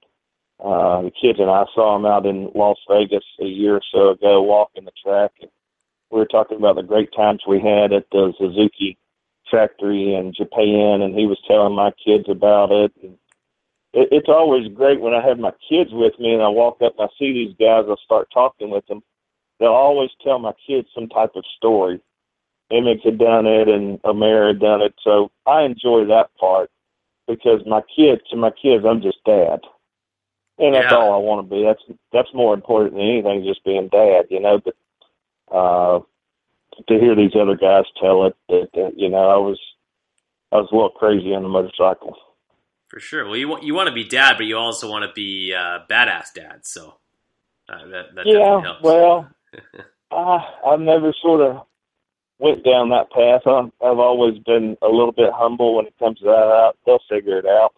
S3: uh, the kids and I saw him out in Las Vegas a year or so ago walking the track. And we were talking about the great times we had at the Suzuki factory in Japan, and he was telling my kids about it. And it, it's always great when I have my kids with me and I walk up and I see these guys. I start talking with them. They'll always tell my kids some type of story. Emmett had done it, and Omer had done it. So I enjoy that part because my kids, to my kids, I'm just dad and that's
S2: Yeah.
S3: all I want to be. That's that's more important than anything, just being dad, you know. But uh, to hear these other guys tell it, that, that you know, I was I was a little crazy on the motorcycle.
S2: For sure. Well, you want you want to be dad, but you also want to be uh, badass dad. So uh, that that definitely
S3: yeah, well, I I've never sort of went down that path. I'm, I've always been a little bit humble when it comes to that. Out. They'll figure it out.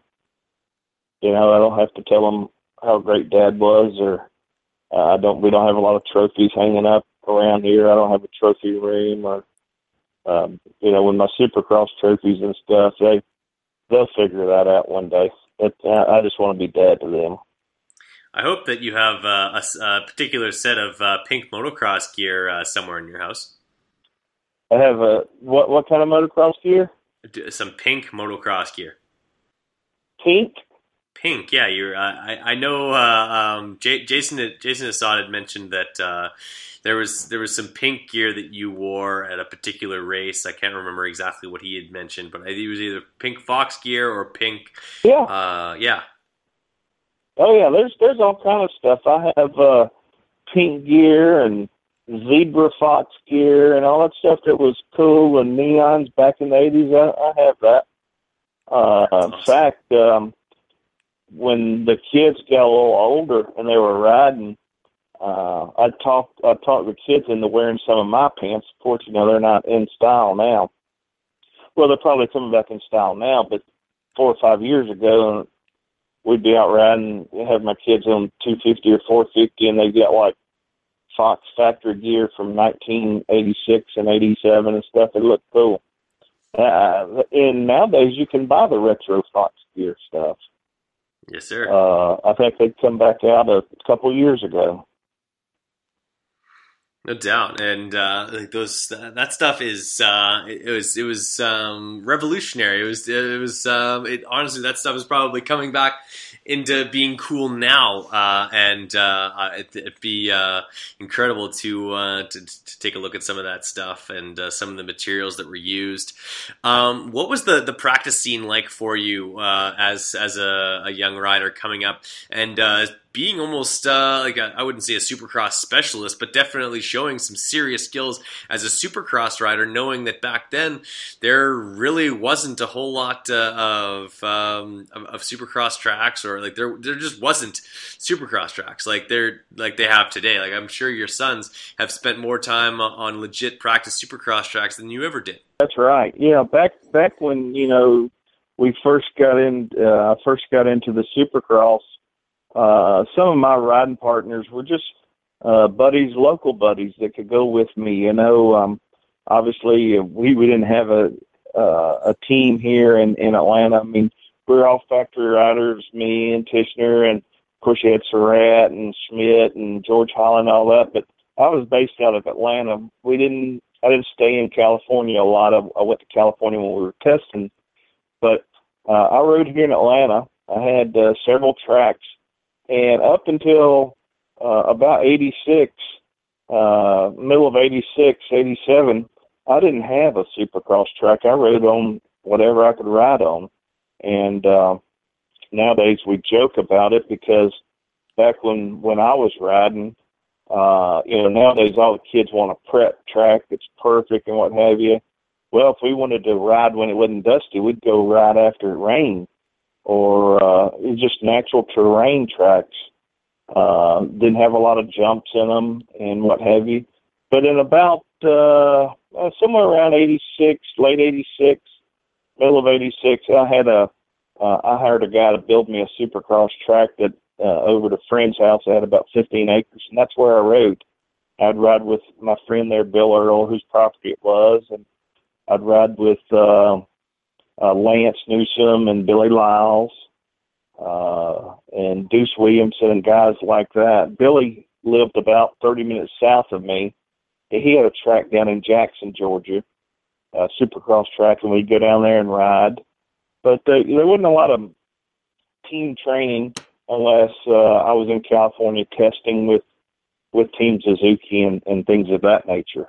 S3: You know, I don't have to tell them how great Dad was, or uh, I don't. We don't have a lot of trophies hanging up around here. I don't have a trophy room, or um, you know, with my Supercross trophies and stuff. They they'll figure that out one day. But uh, I just want to be dad to them.
S2: I hope that you have uh, a, a particular set of uh, pink motocross gear uh, somewhere in your house.
S3: I have a what? What kind of motocross gear?
S2: Some pink motocross gear.
S3: Pink.
S2: Pink, yeah. You're. Uh, I I know. Uh, um, J- Jason Jason Assad had mentioned that uh, there was there was some pink gear that you wore at a particular race. I can't remember exactly what he had mentioned, but I it was either pink Fox gear or pink.
S3: Yeah.
S2: Uh, yeah.
S3: Oh yeah, there's there's all kind of stuff. I have uh pink gear and zebra fox gear and all that stuff that was cool and neons back in the eighties. I, I have that. Uh in fact, um when the kids got a little older and they were riding, uh I talked I talked the kids into wearing some of my pants. Fortunately they're not in style now. Well they're probably coming back in style now, but four or five years ago we'd be out riding, have my kids on 250 or 450, and they get like Fox factory gear from 1986 and 87 and stuff. It looked cool. Uh, and nowadays you can buy the retro Fox gear stuff.
S2: Yes, sir.
S3: Uh, I think they come back out a couple of years ago.
S2: No doubt, and uh, like those that stuff is uh, it, it was it was um, revolutionary. It was it was um, it honestly that stuff is probably coming back into being cool now, uh, and uh, it, would be uh, incredible to, uh, to, to take a look at some of that stuff and uh, some of the materials that were used. Um, what was the, the practice scene like for you uh, as as a, a, young rider coming up and being almost uh, like I wouldn't say a supercross specialist, but definitely showing some serious skills as a supercross rider, knowing that back then there really wasn't a whole lot uh, of, um, of, of supercross tracks, or like there there just wasn't supercross tracks like they're like they have today. Like I'm sure your sons have spent more time on legit practice supercross tracks than you ever did.
S3: That's right. Yeah, back back when you know we first got in, uh, first got into the supercross uh, some of my riding partners were just uh, buddies, local buddies that could go with me. You know, um, obviously we we didn't have a uh, a team here in in Atlanta. I mean, we are all factory riders, me and Tichenor, and of course you had Surratt and Schmidt and George Holland, all that. But I was based out of Atlanta. We didn't. I didn't stay in California a lot. I, I went to California when we were testing, but uh, I rode here in Atlanta. I had uh, several tracks and up until uh, about 86, uh, middle of 86, 87, I didn't have a supercross track. I rode on whatever I could ride on. And uh, nowadays we joke about it because back when, when I was riding, uh, you know, nowadays all the kids want a prep track that's perfect and what have you. Well, if we wanted to ride when it wasn't dusty, we'd go ride after it rained or uh, just natural terrain tracks. Uh, didn't have a lot of jumps in them and what have you. But in about uh, uh, somewhere around 86, late 86, middle of 86, I had a uh, I hired a guy to build me a supercross track that uh, over at a friend's house. I had about 15 acres, and that's where I rode. I'd ride with my friend there, Bill Earl, whose property it was, and I'd ride with uh, uh, Lance Newsom and Billy Liles uh, and Deuce Williamson and guys like that. Billy lived about 30 minutes south of me. He had a track down in Jackson, Georgia, a supercross track, and we'd go down there and ride. But uh, there wasn't a lot of team training unless uh, I was in California testing with with Team Suzuki and, and things of that nature.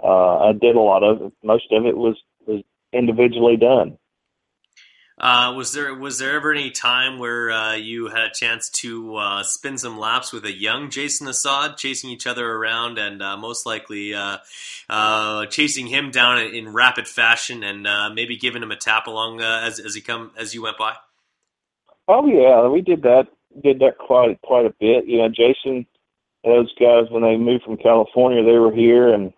S3: Uh, I did a lot of it. Most of it was was individually done.
S2: Uh, was there was there ever any time where uh, you had a chance to uh, spin some laps with a young Jason Assad, chasing each other around, and uh, most likely uh, uh, chasing him down in, rapid fashion, and maybe giving him a tap along as as he come as you went by?
S3: Oh yeah, we did that did that quite quite a bit. You know, Jason, those guys when they moved from California, they were here, and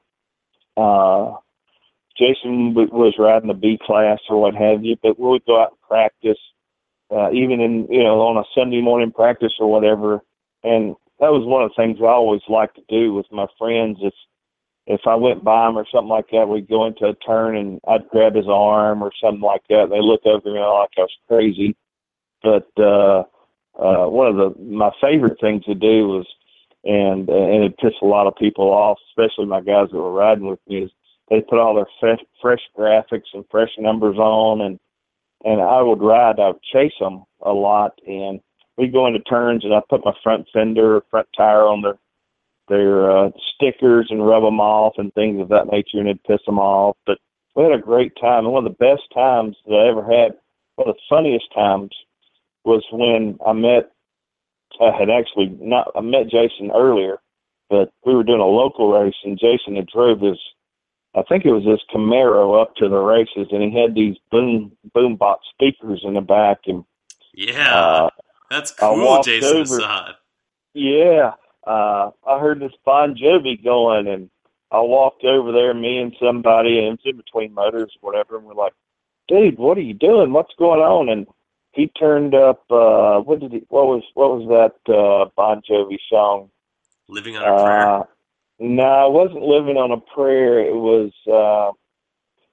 S3: Jason was riding the B class or what have you, but we would go out and practice, uh, even in you know on a Sunday morning practice or whatever. And that was one of the things I always liked to do with my friends. If if I went by them or something like that, we'd go into a turn and I'd grab his arm or something like that. They look over me like I was crazy. But uh, uh, one of the my favorite things to do was, and uh, and it pissed a lot of people off, especially my guys that were riding with me, is they put all their fresh, fresh graphics and fresh numbers on, and and I would ride. I would chase them a lot, and we'd go into turns, and I'd put my front fender, front tire on their their uh, stickers and rub them off and things of that nature, and it'd piss them off. But we had a great time, and one of the best times that I ever had. One of the funniest times was when I met. I had actually not. I met Jason earlier, but we were doing a local race, and Jason had drove his I think it was this Camaro up to the races, and he had these boom boom box speakers in the back, and
S2: yeah, uh, that's cool, Jason over, Assad.
S3: Yeah, uh, I heard this Bon Jovi going, and I walked over there, me and somebody, and it's in between motors, or whatever, and we're like, "Dude, what are you doing? What's going on?" And he turned up. uh What did he? What was what was that uh Bon Jovi song?
S2: Living on a prayer.
S3: No, I wasn't living on a prayer. It was uh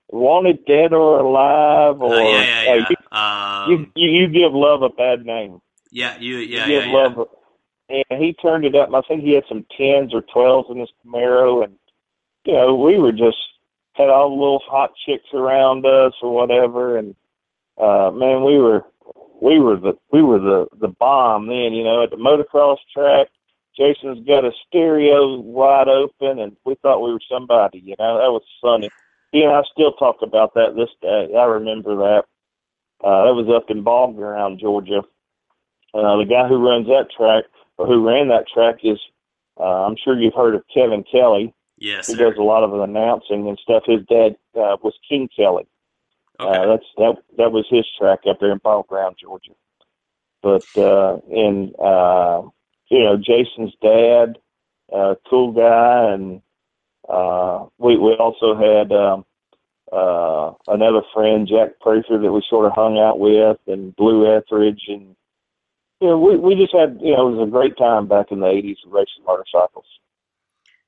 S3: wanted dead or alive or
S2: uh, yeah, yeah, yeah. Uh, you,
S3: um, you, you give love a bad name.
S2: Yeah, you yeah,
S3: you
S2: give yeah, love
S3: yeah. And he turned it up. I think he had some tens or twelves in his Camaro and you know, we were just had all the little hot chicks around us or whatever and uh man, we were we were the we were the the bomb then. You know, at the motocross track, Jason's got a stereo wide open, and we thought we were somebody. You know, that was funny. He and I still talk about that this day. I remember that. Uh, that was up in Ball Ground, Georgia. Uh, the guy who runs that track, or who ran that track, is uh, I'm sure you've heard of Kevin Kelly.
S2: Yes,
S3: he
S2: sir.
S3: does a lot of the announcing and stuff. His dad uh, was King Kelly. Uh, that's that that was his track up there in Ball Ground, Georgia. But uh, and uh, you know Jason's dad, uh, cool guy, and uh, we we also had um, uh, another friend, Jack Prather, that we sort of hung out with, and Blue Etheridge, and you know we we just had you know it was a great time back in the '80s racing motorcycles.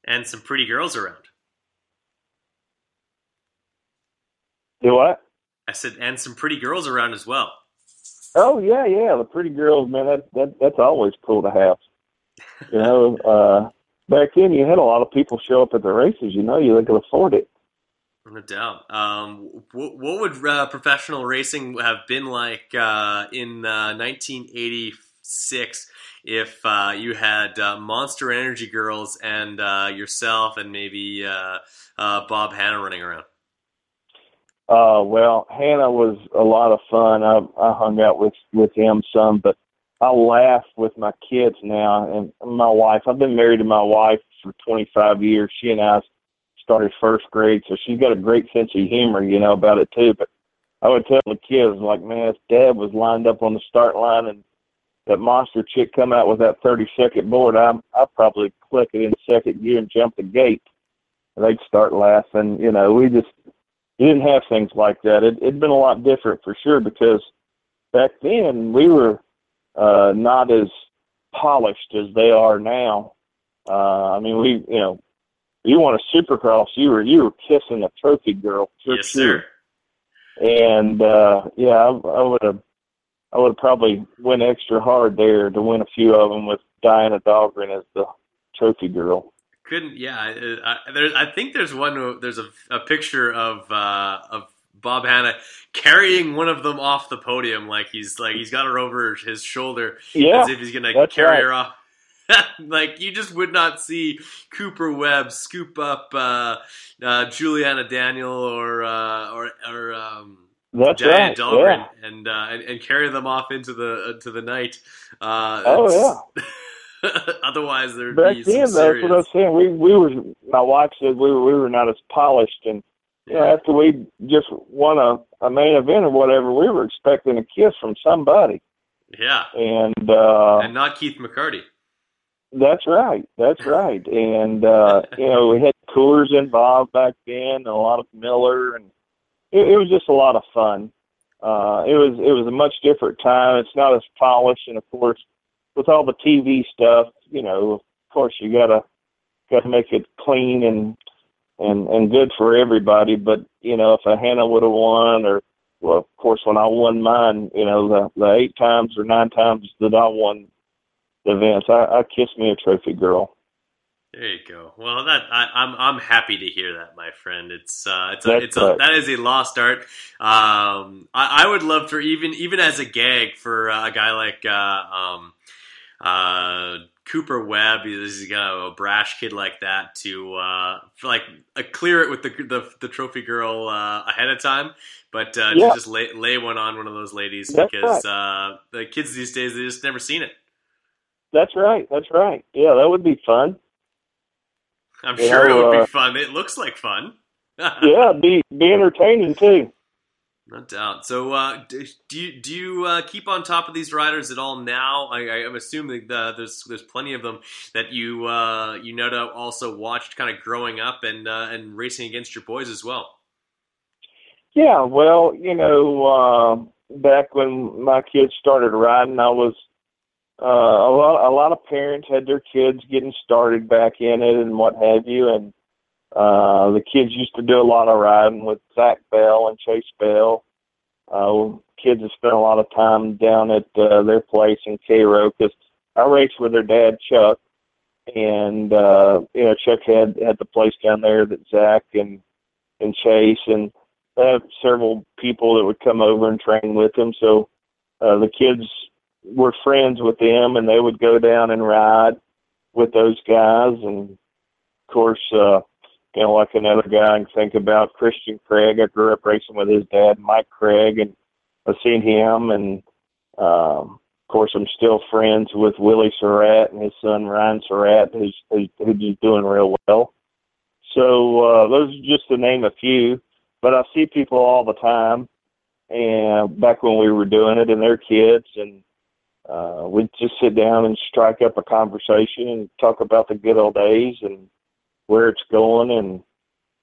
S2: And some pretty girls around.
S3: Do what?
S2: I said, and some pretty girls around as well.
S3: Oh yeah, yeah, the pretty girls, man. That that that's always cool to have. You know, uh, back then you had a lot of people show up at the races. You know, you could afford it.
S2: No doubt. Um, what, what would uh, professional racing have been like uh, in uh, 1986 if uh, you had uh, Monster Energy Girls and uh, yourself and maybe uh, uh, Bob Hannah running around?
S3: Uh, well, Hannah was a lot of fun. I, I hung out with with him some, but I laugh with my kids now and my wife. I've been married to my wife for 25 years. She and I started first grade, so she's got a great sense of humor, you know, about it too. But I would tell the kids, like, man, if Dad was lined up on the start line and that monster chick come out with that 30 second board, I'm I'd probably click it in second gear and jump the gate. And they'd start laughing. You know, we just you didn't have things like that. It, it'd been a lot different for sure because back then we were uh, not as polished as they are now. Uh, I mean, we, you know, you want a supercross, you were you were kissing a trophy girl
S2: yes,
S3: sure.
S2: sir.
S3: And uh, yeah, I, I would have, I would have probably went extra hard there to win a few of them with Diana Dahlgren as the trophy girl.
S2: Couldn't yeah. I, I, there, I think there's one. There's a, a picture of uh, of Bob Hannah carrying one of them off the podium, like he's like he's got her over his shoulder,
S3: Yeah,
S2: as if he's gonna carry
S3: right.
S2: her off. like you just would not see Cooper Webb scoop up uh, uh, Juliana Daniel or uh, or or um,
S3: That's right,
S2: Dahlgren
S3: yeah.
S2: and, uh, and and carry them off into the into the night. Uh,
S3: Oh
S2: it's- Otherwise, there'd
S3: Back
S2: be
S3: then, that's
S2: serious.
S3: what I was saying. We we were. My wife said we were we were not as polished, and you know, after we just won a a main event or whatever, we were expecting a kiss from somebody.
S2: Yeah,
S3: And uh,
S2: and not Keith McCarty.
S3: that's right, that's right. And uh, you know, we had Coors involved back then, and a lot of Miller, and it, it was just a lot of fun. Uh, it was it was a much different time. It's not as polished, and of course, with all the TV stuff, you know, of course, you gotta gotta make it clean and and and good for everybody. But you know, if a Hannah would have won, or well, of course, when I won mine, you know, the the eight times or nine times that I won the events, I, I kissed me a trophy girl.
S2: There you go. Well, that I, I'm I'm happy to hear that, my friend. It's uh, it's a, it's a,
S3: right.
S2: that is a lost art. Um, I, I would love for even even as a gag for uh, a guy like uh, um, uh, Cooper Webb, he's got a brash kid like that to uh, like uh, clear it with the the, the trophy girl uh, ahead of time, but uh,
S3: Yeah.
S2: to just lay, lay one on one of those ladies
S3: That's
S2: because uh, the kids these days they just never seen it.
S3: That's right. That's right. Yeah, that would be fun.
S2: I'm
S3: You
S2: sure
S3: know,
S2: it would
S3: uh,
S2: be fun. It looks like fun.
S3: yeah, be be entertaining too.
S2: No doubt. So, uh, do, do you do you uh, keep on top of these riders at all now? I, I, I'm assuming that there's there's plenty of them that you uh, you no doubt also watched kind of growing up and uh, and racing against your boys as well.
S3: Yeah, well, you know, uh, back when my kids started riding, I was a lot. A lot of parents had their kids getting started back in it and what have you, and uh, the kids used to do a lot of riding with Zach Bell and Chase Bell. Uh, kids have spent a lot of time down at uh, their place in Cairo because I raced with their dad Chuck, and uh, you know Chuck had had the place down there that Zach and and Chase and they have several people that would come over and train with them. So uh, the kids were friends with them, and they would go down and ride with those guys. And of course, uh, you know, like another guy, can think about Christian Craig. I grew up racing with his dad, Mike Craig, and I've seen him. And um, of course, I'm still friends with Willie Surratt and his son Ryan Surratt, who's who's, who's doing real well. So uh, those are just to name a few. But I see people all the time, and back when we were doing it, and their kids, and uh, we'd just sit down and strike up a conversation and talk about the good old days and where it's going and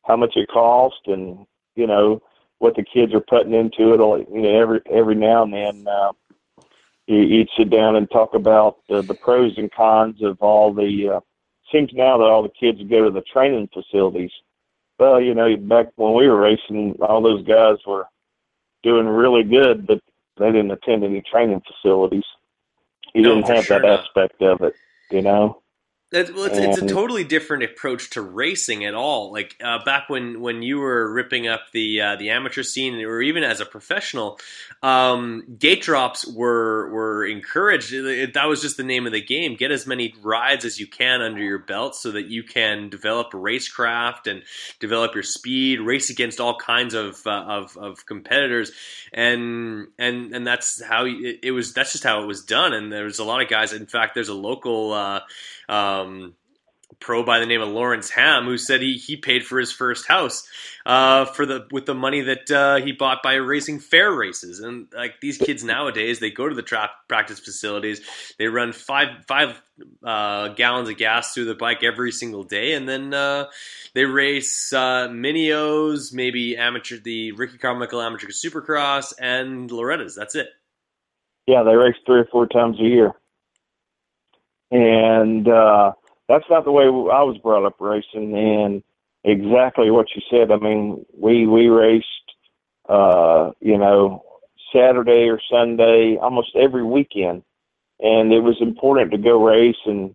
S3: how much it cost and you know what the kids are putting into it. You know, every every now and then, uh, you, you'd sit down and talk about the, the pros and cons of all the. Uh, seems now that all the kids go to the training facilities. Well, you know, back when we were racing, all those guys were doing really good, but they didn't attend any training facilities. You
S2: No,
S3: didn't have
S2: sure
S3: that
S2: not.
S3: aspect of it, you know.
S2: That's, well, it's, it's a totally different approach to racing at all. Like uh, back when, when you were ripping up the uh, the amateur scene, or even as a professional, um, gate drops were were encouraged. It- it- that was just the name of the game. Get as many rides as you can under your belt, so that you can develop racecraft and develop your speed. Race against all kinds of uh, of, of competitors, and and and that's how it, it was. That's just how it was done. And there was a lot of guys. In fact, there's a local. Um, pro by the name of Lawrence Ham who said he, he paid for his first house uh, for the with the money that uh, he bought by racing fair races. And like these kids nowadays they go to the trap practice facilities they run five five uh, gallons of gas through the bike every single day and then uh, they race uh, minios maybe amateur the Ricky Carmichael amateur supercross and Loretta's. That's it.
S3: Yeah, they race three or four times a year, and uh, that's not the way I was brought up racing. And exactly what you said. I mean, we we raced, uh, you know, Saturday or Sunday, almost every weekend, and it was important to go race and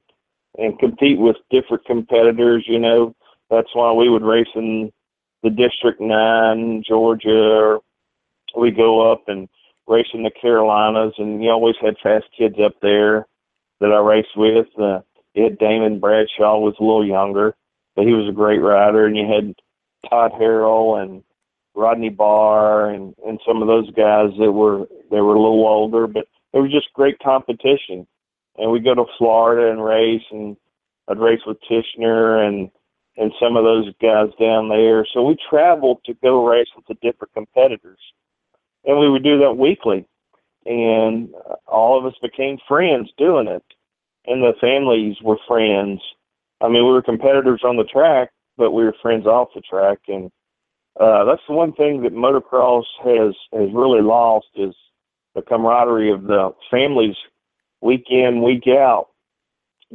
S3: and compete with different competitors. You know, that's why we would race in the District Nine, Georgia, or we go up and race in the Carolinas, and you always had fast kids up there that I raced with. Uh, you Damon Bradshaw was a little younger, but he was a great rider, and you had Todd Harrell and Rodney Barr and and some of those guys that were they were a little older, but it was just great competition. And we go to Florida and race, and I'd race with Tichenor and and some of those guys down there. So we traveled to go race with the different competitors, and we would do that weekly. And all of us became friends doing it, and the families were friends. I mean, we were competitors on the track, but we were friends off the track, and uh, that's the one thing that motocross has has really lost is the camaraderie of the families week in week out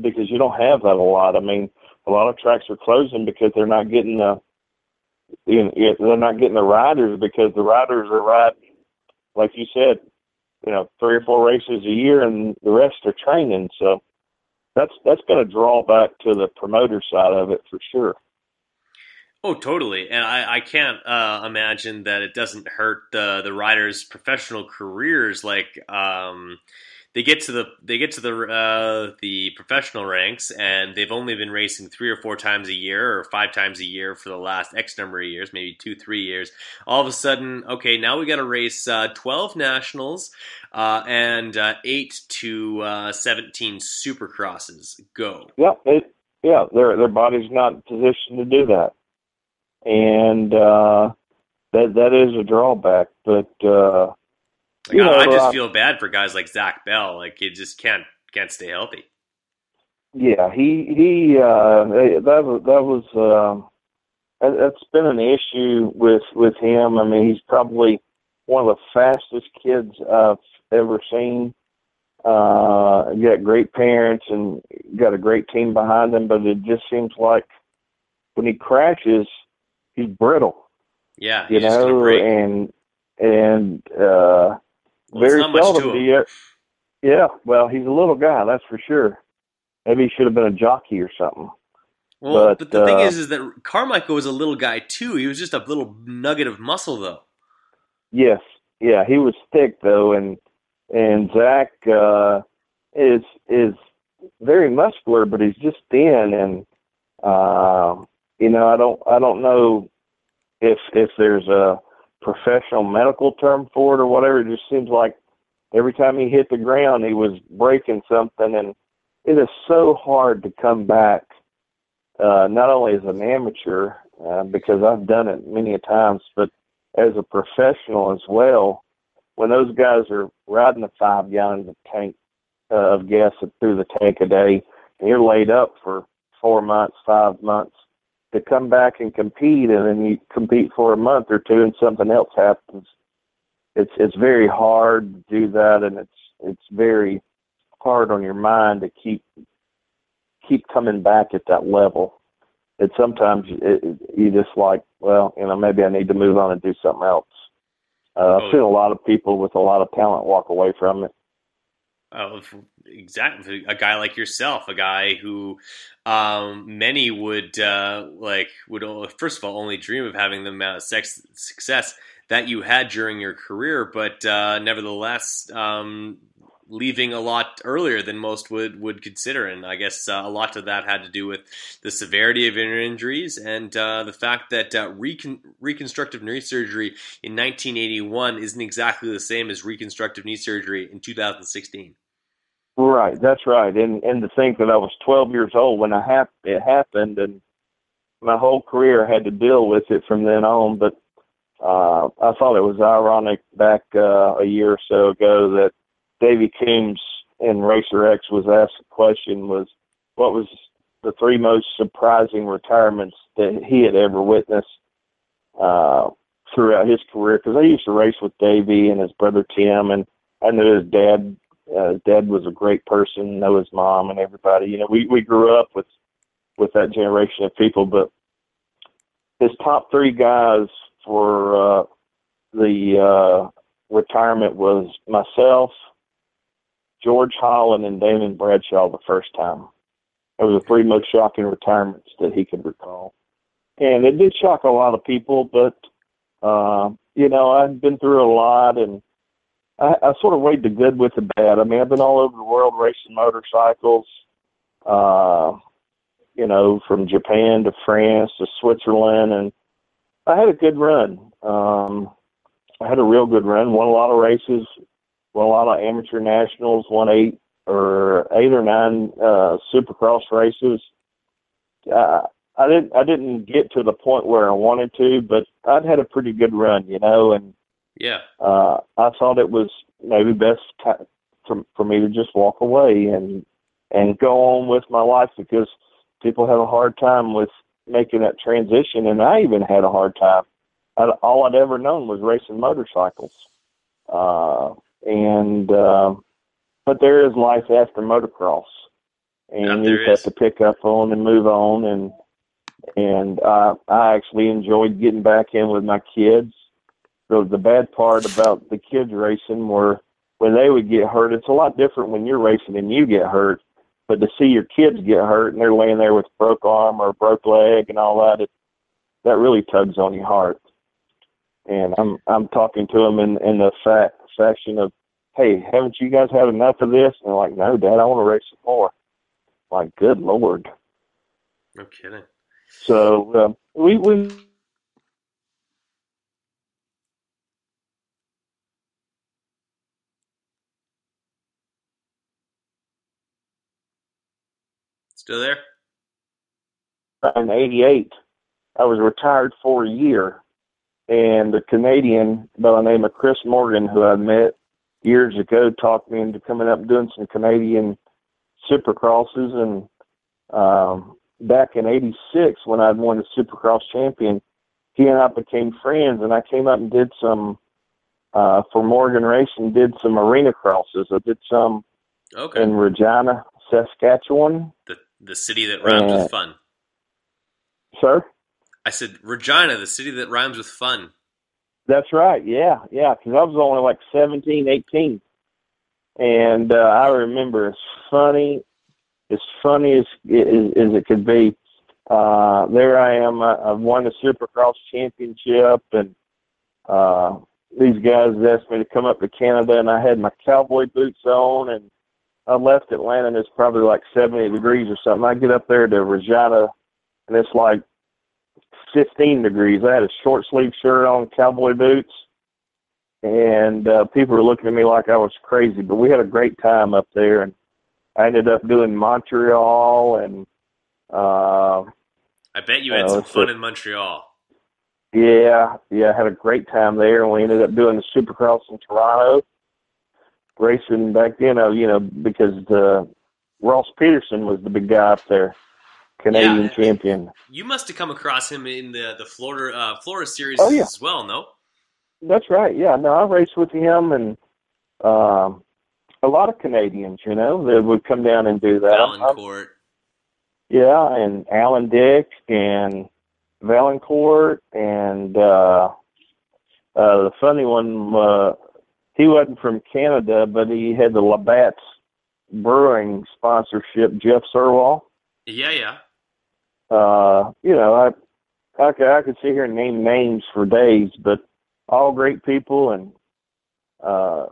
S3: because you don't have that a lot. I mean, a lot of tracks are closing because they're not getting the you know, they're not getting the riders because the riders are riding like you said, you know, three or four races a year and the rest are training. So that's that's been a drawback to the promoter side of it for sure.
S2: Oh, totally, and I, I can't uh, imagine that it doesn't hurt the the riders' professional careers. Like, um, they get to the they get to the uh, the professional ranks, and they've only been racing three or four times a year, or five times a year for the last X number of years, maybe two, three years. All of a sudden, okay, now we got to race uh, twelve nationals uh, and uh, eight to uh, seventeen supercrosses. Go.
S3: Yeah, it, yeah, their their body's not in position to do that, and uh, that that is a drawback. But
S2: Like,
S3: you
S2: I,
S3: know,
S2: I just
S3: uh,
S2: feel bad for guys like Zach Bell. Like, he just can't can't stay healthy.
S3: Yeah, he he uh that was that was um that- that's been an issue with with him. I mean, he's probably one of the fastest kids I've ever seen. Uh got great parents and got a great team behind him, but it just seems like when he crashes, he's brittle,
S2: Yeah,
S3: you know, and and uh
S2: Well,
S3: very seldom do you yeah, well, he's a little guy, that's for sure. Maybe he should have been a jockey or something.
S2: Well,
S3: but,
S2: but, the thing
S3: uh,
S2: is, is that Carmichael was a little guy too. He was just a little nugget of muscle, though.
S3: Yes, yeah, he was thick though, and and Zach uh, is is very muscular, but he's just thin, and uh, you know, I don't I don't know if if there's a professional medical term for it or whatever. It just seems like every time he hit the ground, he was breaking something, and it is so hard to come back. Uh, not only as an amateur, uh, because I've done it many a times, but as a professional as well. When those guys are riding a five gallons of tank uh, of gas through the tank a day, and you're laid up for four months, five months, to come back and compete, and then you compete for a month or two, and something else happens. It's it's very hard to do that, and it's it's very hard on your mind to keep keep coming back at that level. It sometimes it, you just like, well, you know, maybe I need to move on and do something else. Uh, I've seen a lot of people with a lot of talent walk away from it.
S2: Oh, exactly. A guy like yourself, a guy who um, many would uh, like would first of all only dream of having the amount of sex, success that you had during your career, but uh, nevertheless, um, leaving a lot earlier than most would would consider, and I guess uh, a lot of that had to do with the severity of your injuries and uh, the fact that uh, recon- reconstructive knee surgery in 1981 isn't exactly the same as reconstructive knee surgery in 2016.
S3: Right, that's right, and and to think that I was 12 years old when I hap- it happened, and my whole career had to deal with it from then on. But uh, I thought it was ironic back uh, a year or so ago that Davey Coombs in Racer X was asked a question was what was the three most surprising retirements that he had ever witnessed uh, throughout his career because I used to race with Davey and his brother Tim and I knew his dad uh, dad was a great person, know his mom and everybody. You know, we we grew up with with that generation of people, but his top three guys for uh, the uh, retirement was myself, George Holland and Damon Bradshaw the first time. It was the three most shocking retirements that he could recall. And it did shock a lot of people, but, uh, you know, I've been through a lot and I, I sort of weighed the good with the bad. I mean, I've been all over the world racing motorcycles, uh, you know, from Japan to France to Switzerland, and I had a good run. Um, I had a real good run, won a lot of races, won a lot of amateur nationals, won eight or eight or nine uh, supercross races. Uh, I didn't I didn't get to the point where I wanted to, but I'd had a pretty good run, you know, and
S2: yeah,
S3: uh, I thought it was maybe best t- for for me to just walk away and and go on with my life because people have a hard time with making that transition, and I even had a hard time. I, all I'd ever known was racing motorcycles. Uh, and uh, but there is life after motocross, and you have to pick up on and move on. And and uh, I actually enjoyed getting back in with my kids. So the bad part about the kids racing were when they would get hurt. It's a lot different when you're racing and you get hurt. But to see your kids get hurt and they're laying there with a broke arm or a broke leg and all that, it, that really tugs on your heart. And I'm I'm talking to them in in the fact section of, hey, haven't you guys had enough of this? And they're like, no, Dad, I want to race some more. I'm like, good Lord.
S2: No kidding.
S3: So um, we we
S2: Still there?
S3: in '88, I was retired for a year, and a Canadian by the name of Chris Morgan, who I met years ago, talked me into coming up and doing some Canadian supercrosses. And um, back in '86, when I'd won the Supercross champion, he and I became friends, and I came up and did some uh, for Morgan Racing. Did some arena crosses. I did some
S2: Okay.
S3: in Regina, Saskatchewan.
S2: The the city that rhymes
S3: Uh,
S2: with fun.
S3: Sir.
S2: I said Regina, the city that rhymes with fun.
S3: That's right. Yeah, yeah. Because I was only like seventeen, eighteen, and uh, I remember as funny, as funny as as, as it could be. Uh, there I am. I, I've won the Supercross championship, and uh, these guys asked me to come up to Canada, and I had my cowboy boots on, and I left Atlanta, and it's probably like 70 degrees or something. I get up there to Regina, and it's like 15 degrees. I had a short sleeve shirt on, cowboy boots, and uh, people were looking at me like I was crazy. But we had a great time up there, and I ended up doing Montreal, and uh,
S2: I bet you had
S3: Uh,
S2: some fun
S3: see.
S2: in Montreal.
S3: yeah, yeah, I had a great time there, and we ended up doing the Supercross in Toronto, racing back then. Uh, you know, because uh, Ross Pederson was the big guy up there, Canadian champion.
S2: You must have come across him in the the Florida uh, Florida series
S3: Oh, yeah.
S2: as well, no?
S3: That's right. Yeah, no, I raced with him and um, a lot of Canadians. You know, that would come down and do that.
S2: Valancourt.
S3: Yeah, and Alan Dick and Valancourt and uh uh the funny one uh he wasn't from Canada but he had the Labatt's brewing sponsorship, Jeff Surwall.
S2: Yeah, yeah.
S3: Uh you know, I I could I could sit here and name names for days, but all great people and uh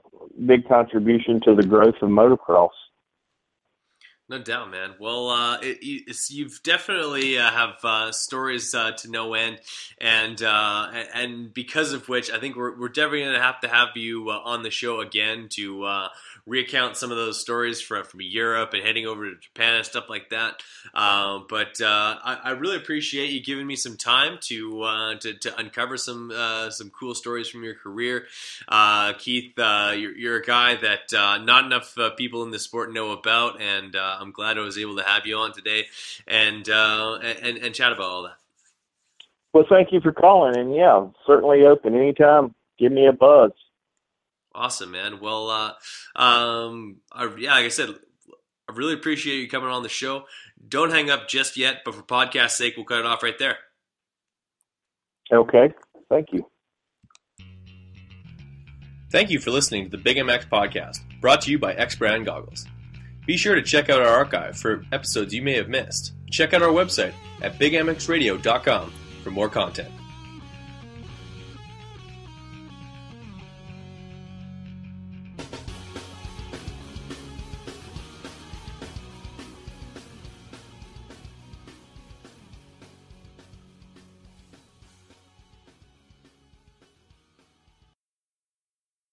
S3: big contribution to the growth of motocross.
S2: No doubt, man. Well, uh, it, you've definitely uh, have uh, stories uh, to no end, and uh, and because of which, I think we're we're definitely going to have to have you uh, on the show again to uh, recount some of those stories from from Europe and heading over to Japan and stuff like that. Uh, but uh, I, I really appreciate you giving me some time to uh, to, to uncover some uh, some cool stories from your career, Keith. You're, you're a guy that not enough people in the sport know about, and I'm glad I was able to have you on today and and and chat about all that.
S3: Well, thank you for calling, and yeah, certainly open anytime. Give me a buzz.
S2: Awesome, man. Well, uh, um, I, yeah, like I said, I really appreciate you coming on the show. Don't hang up just yet, but for podcast sake, we'll cut it off right there.
S3: Okay, thank you.
S12: Thank you for listening to the Big MX podcast, brought to you by X Brand Goggles. Be sure to check out our archive for episodes you may have missed. Check out our website at bigmxradio.com for more content.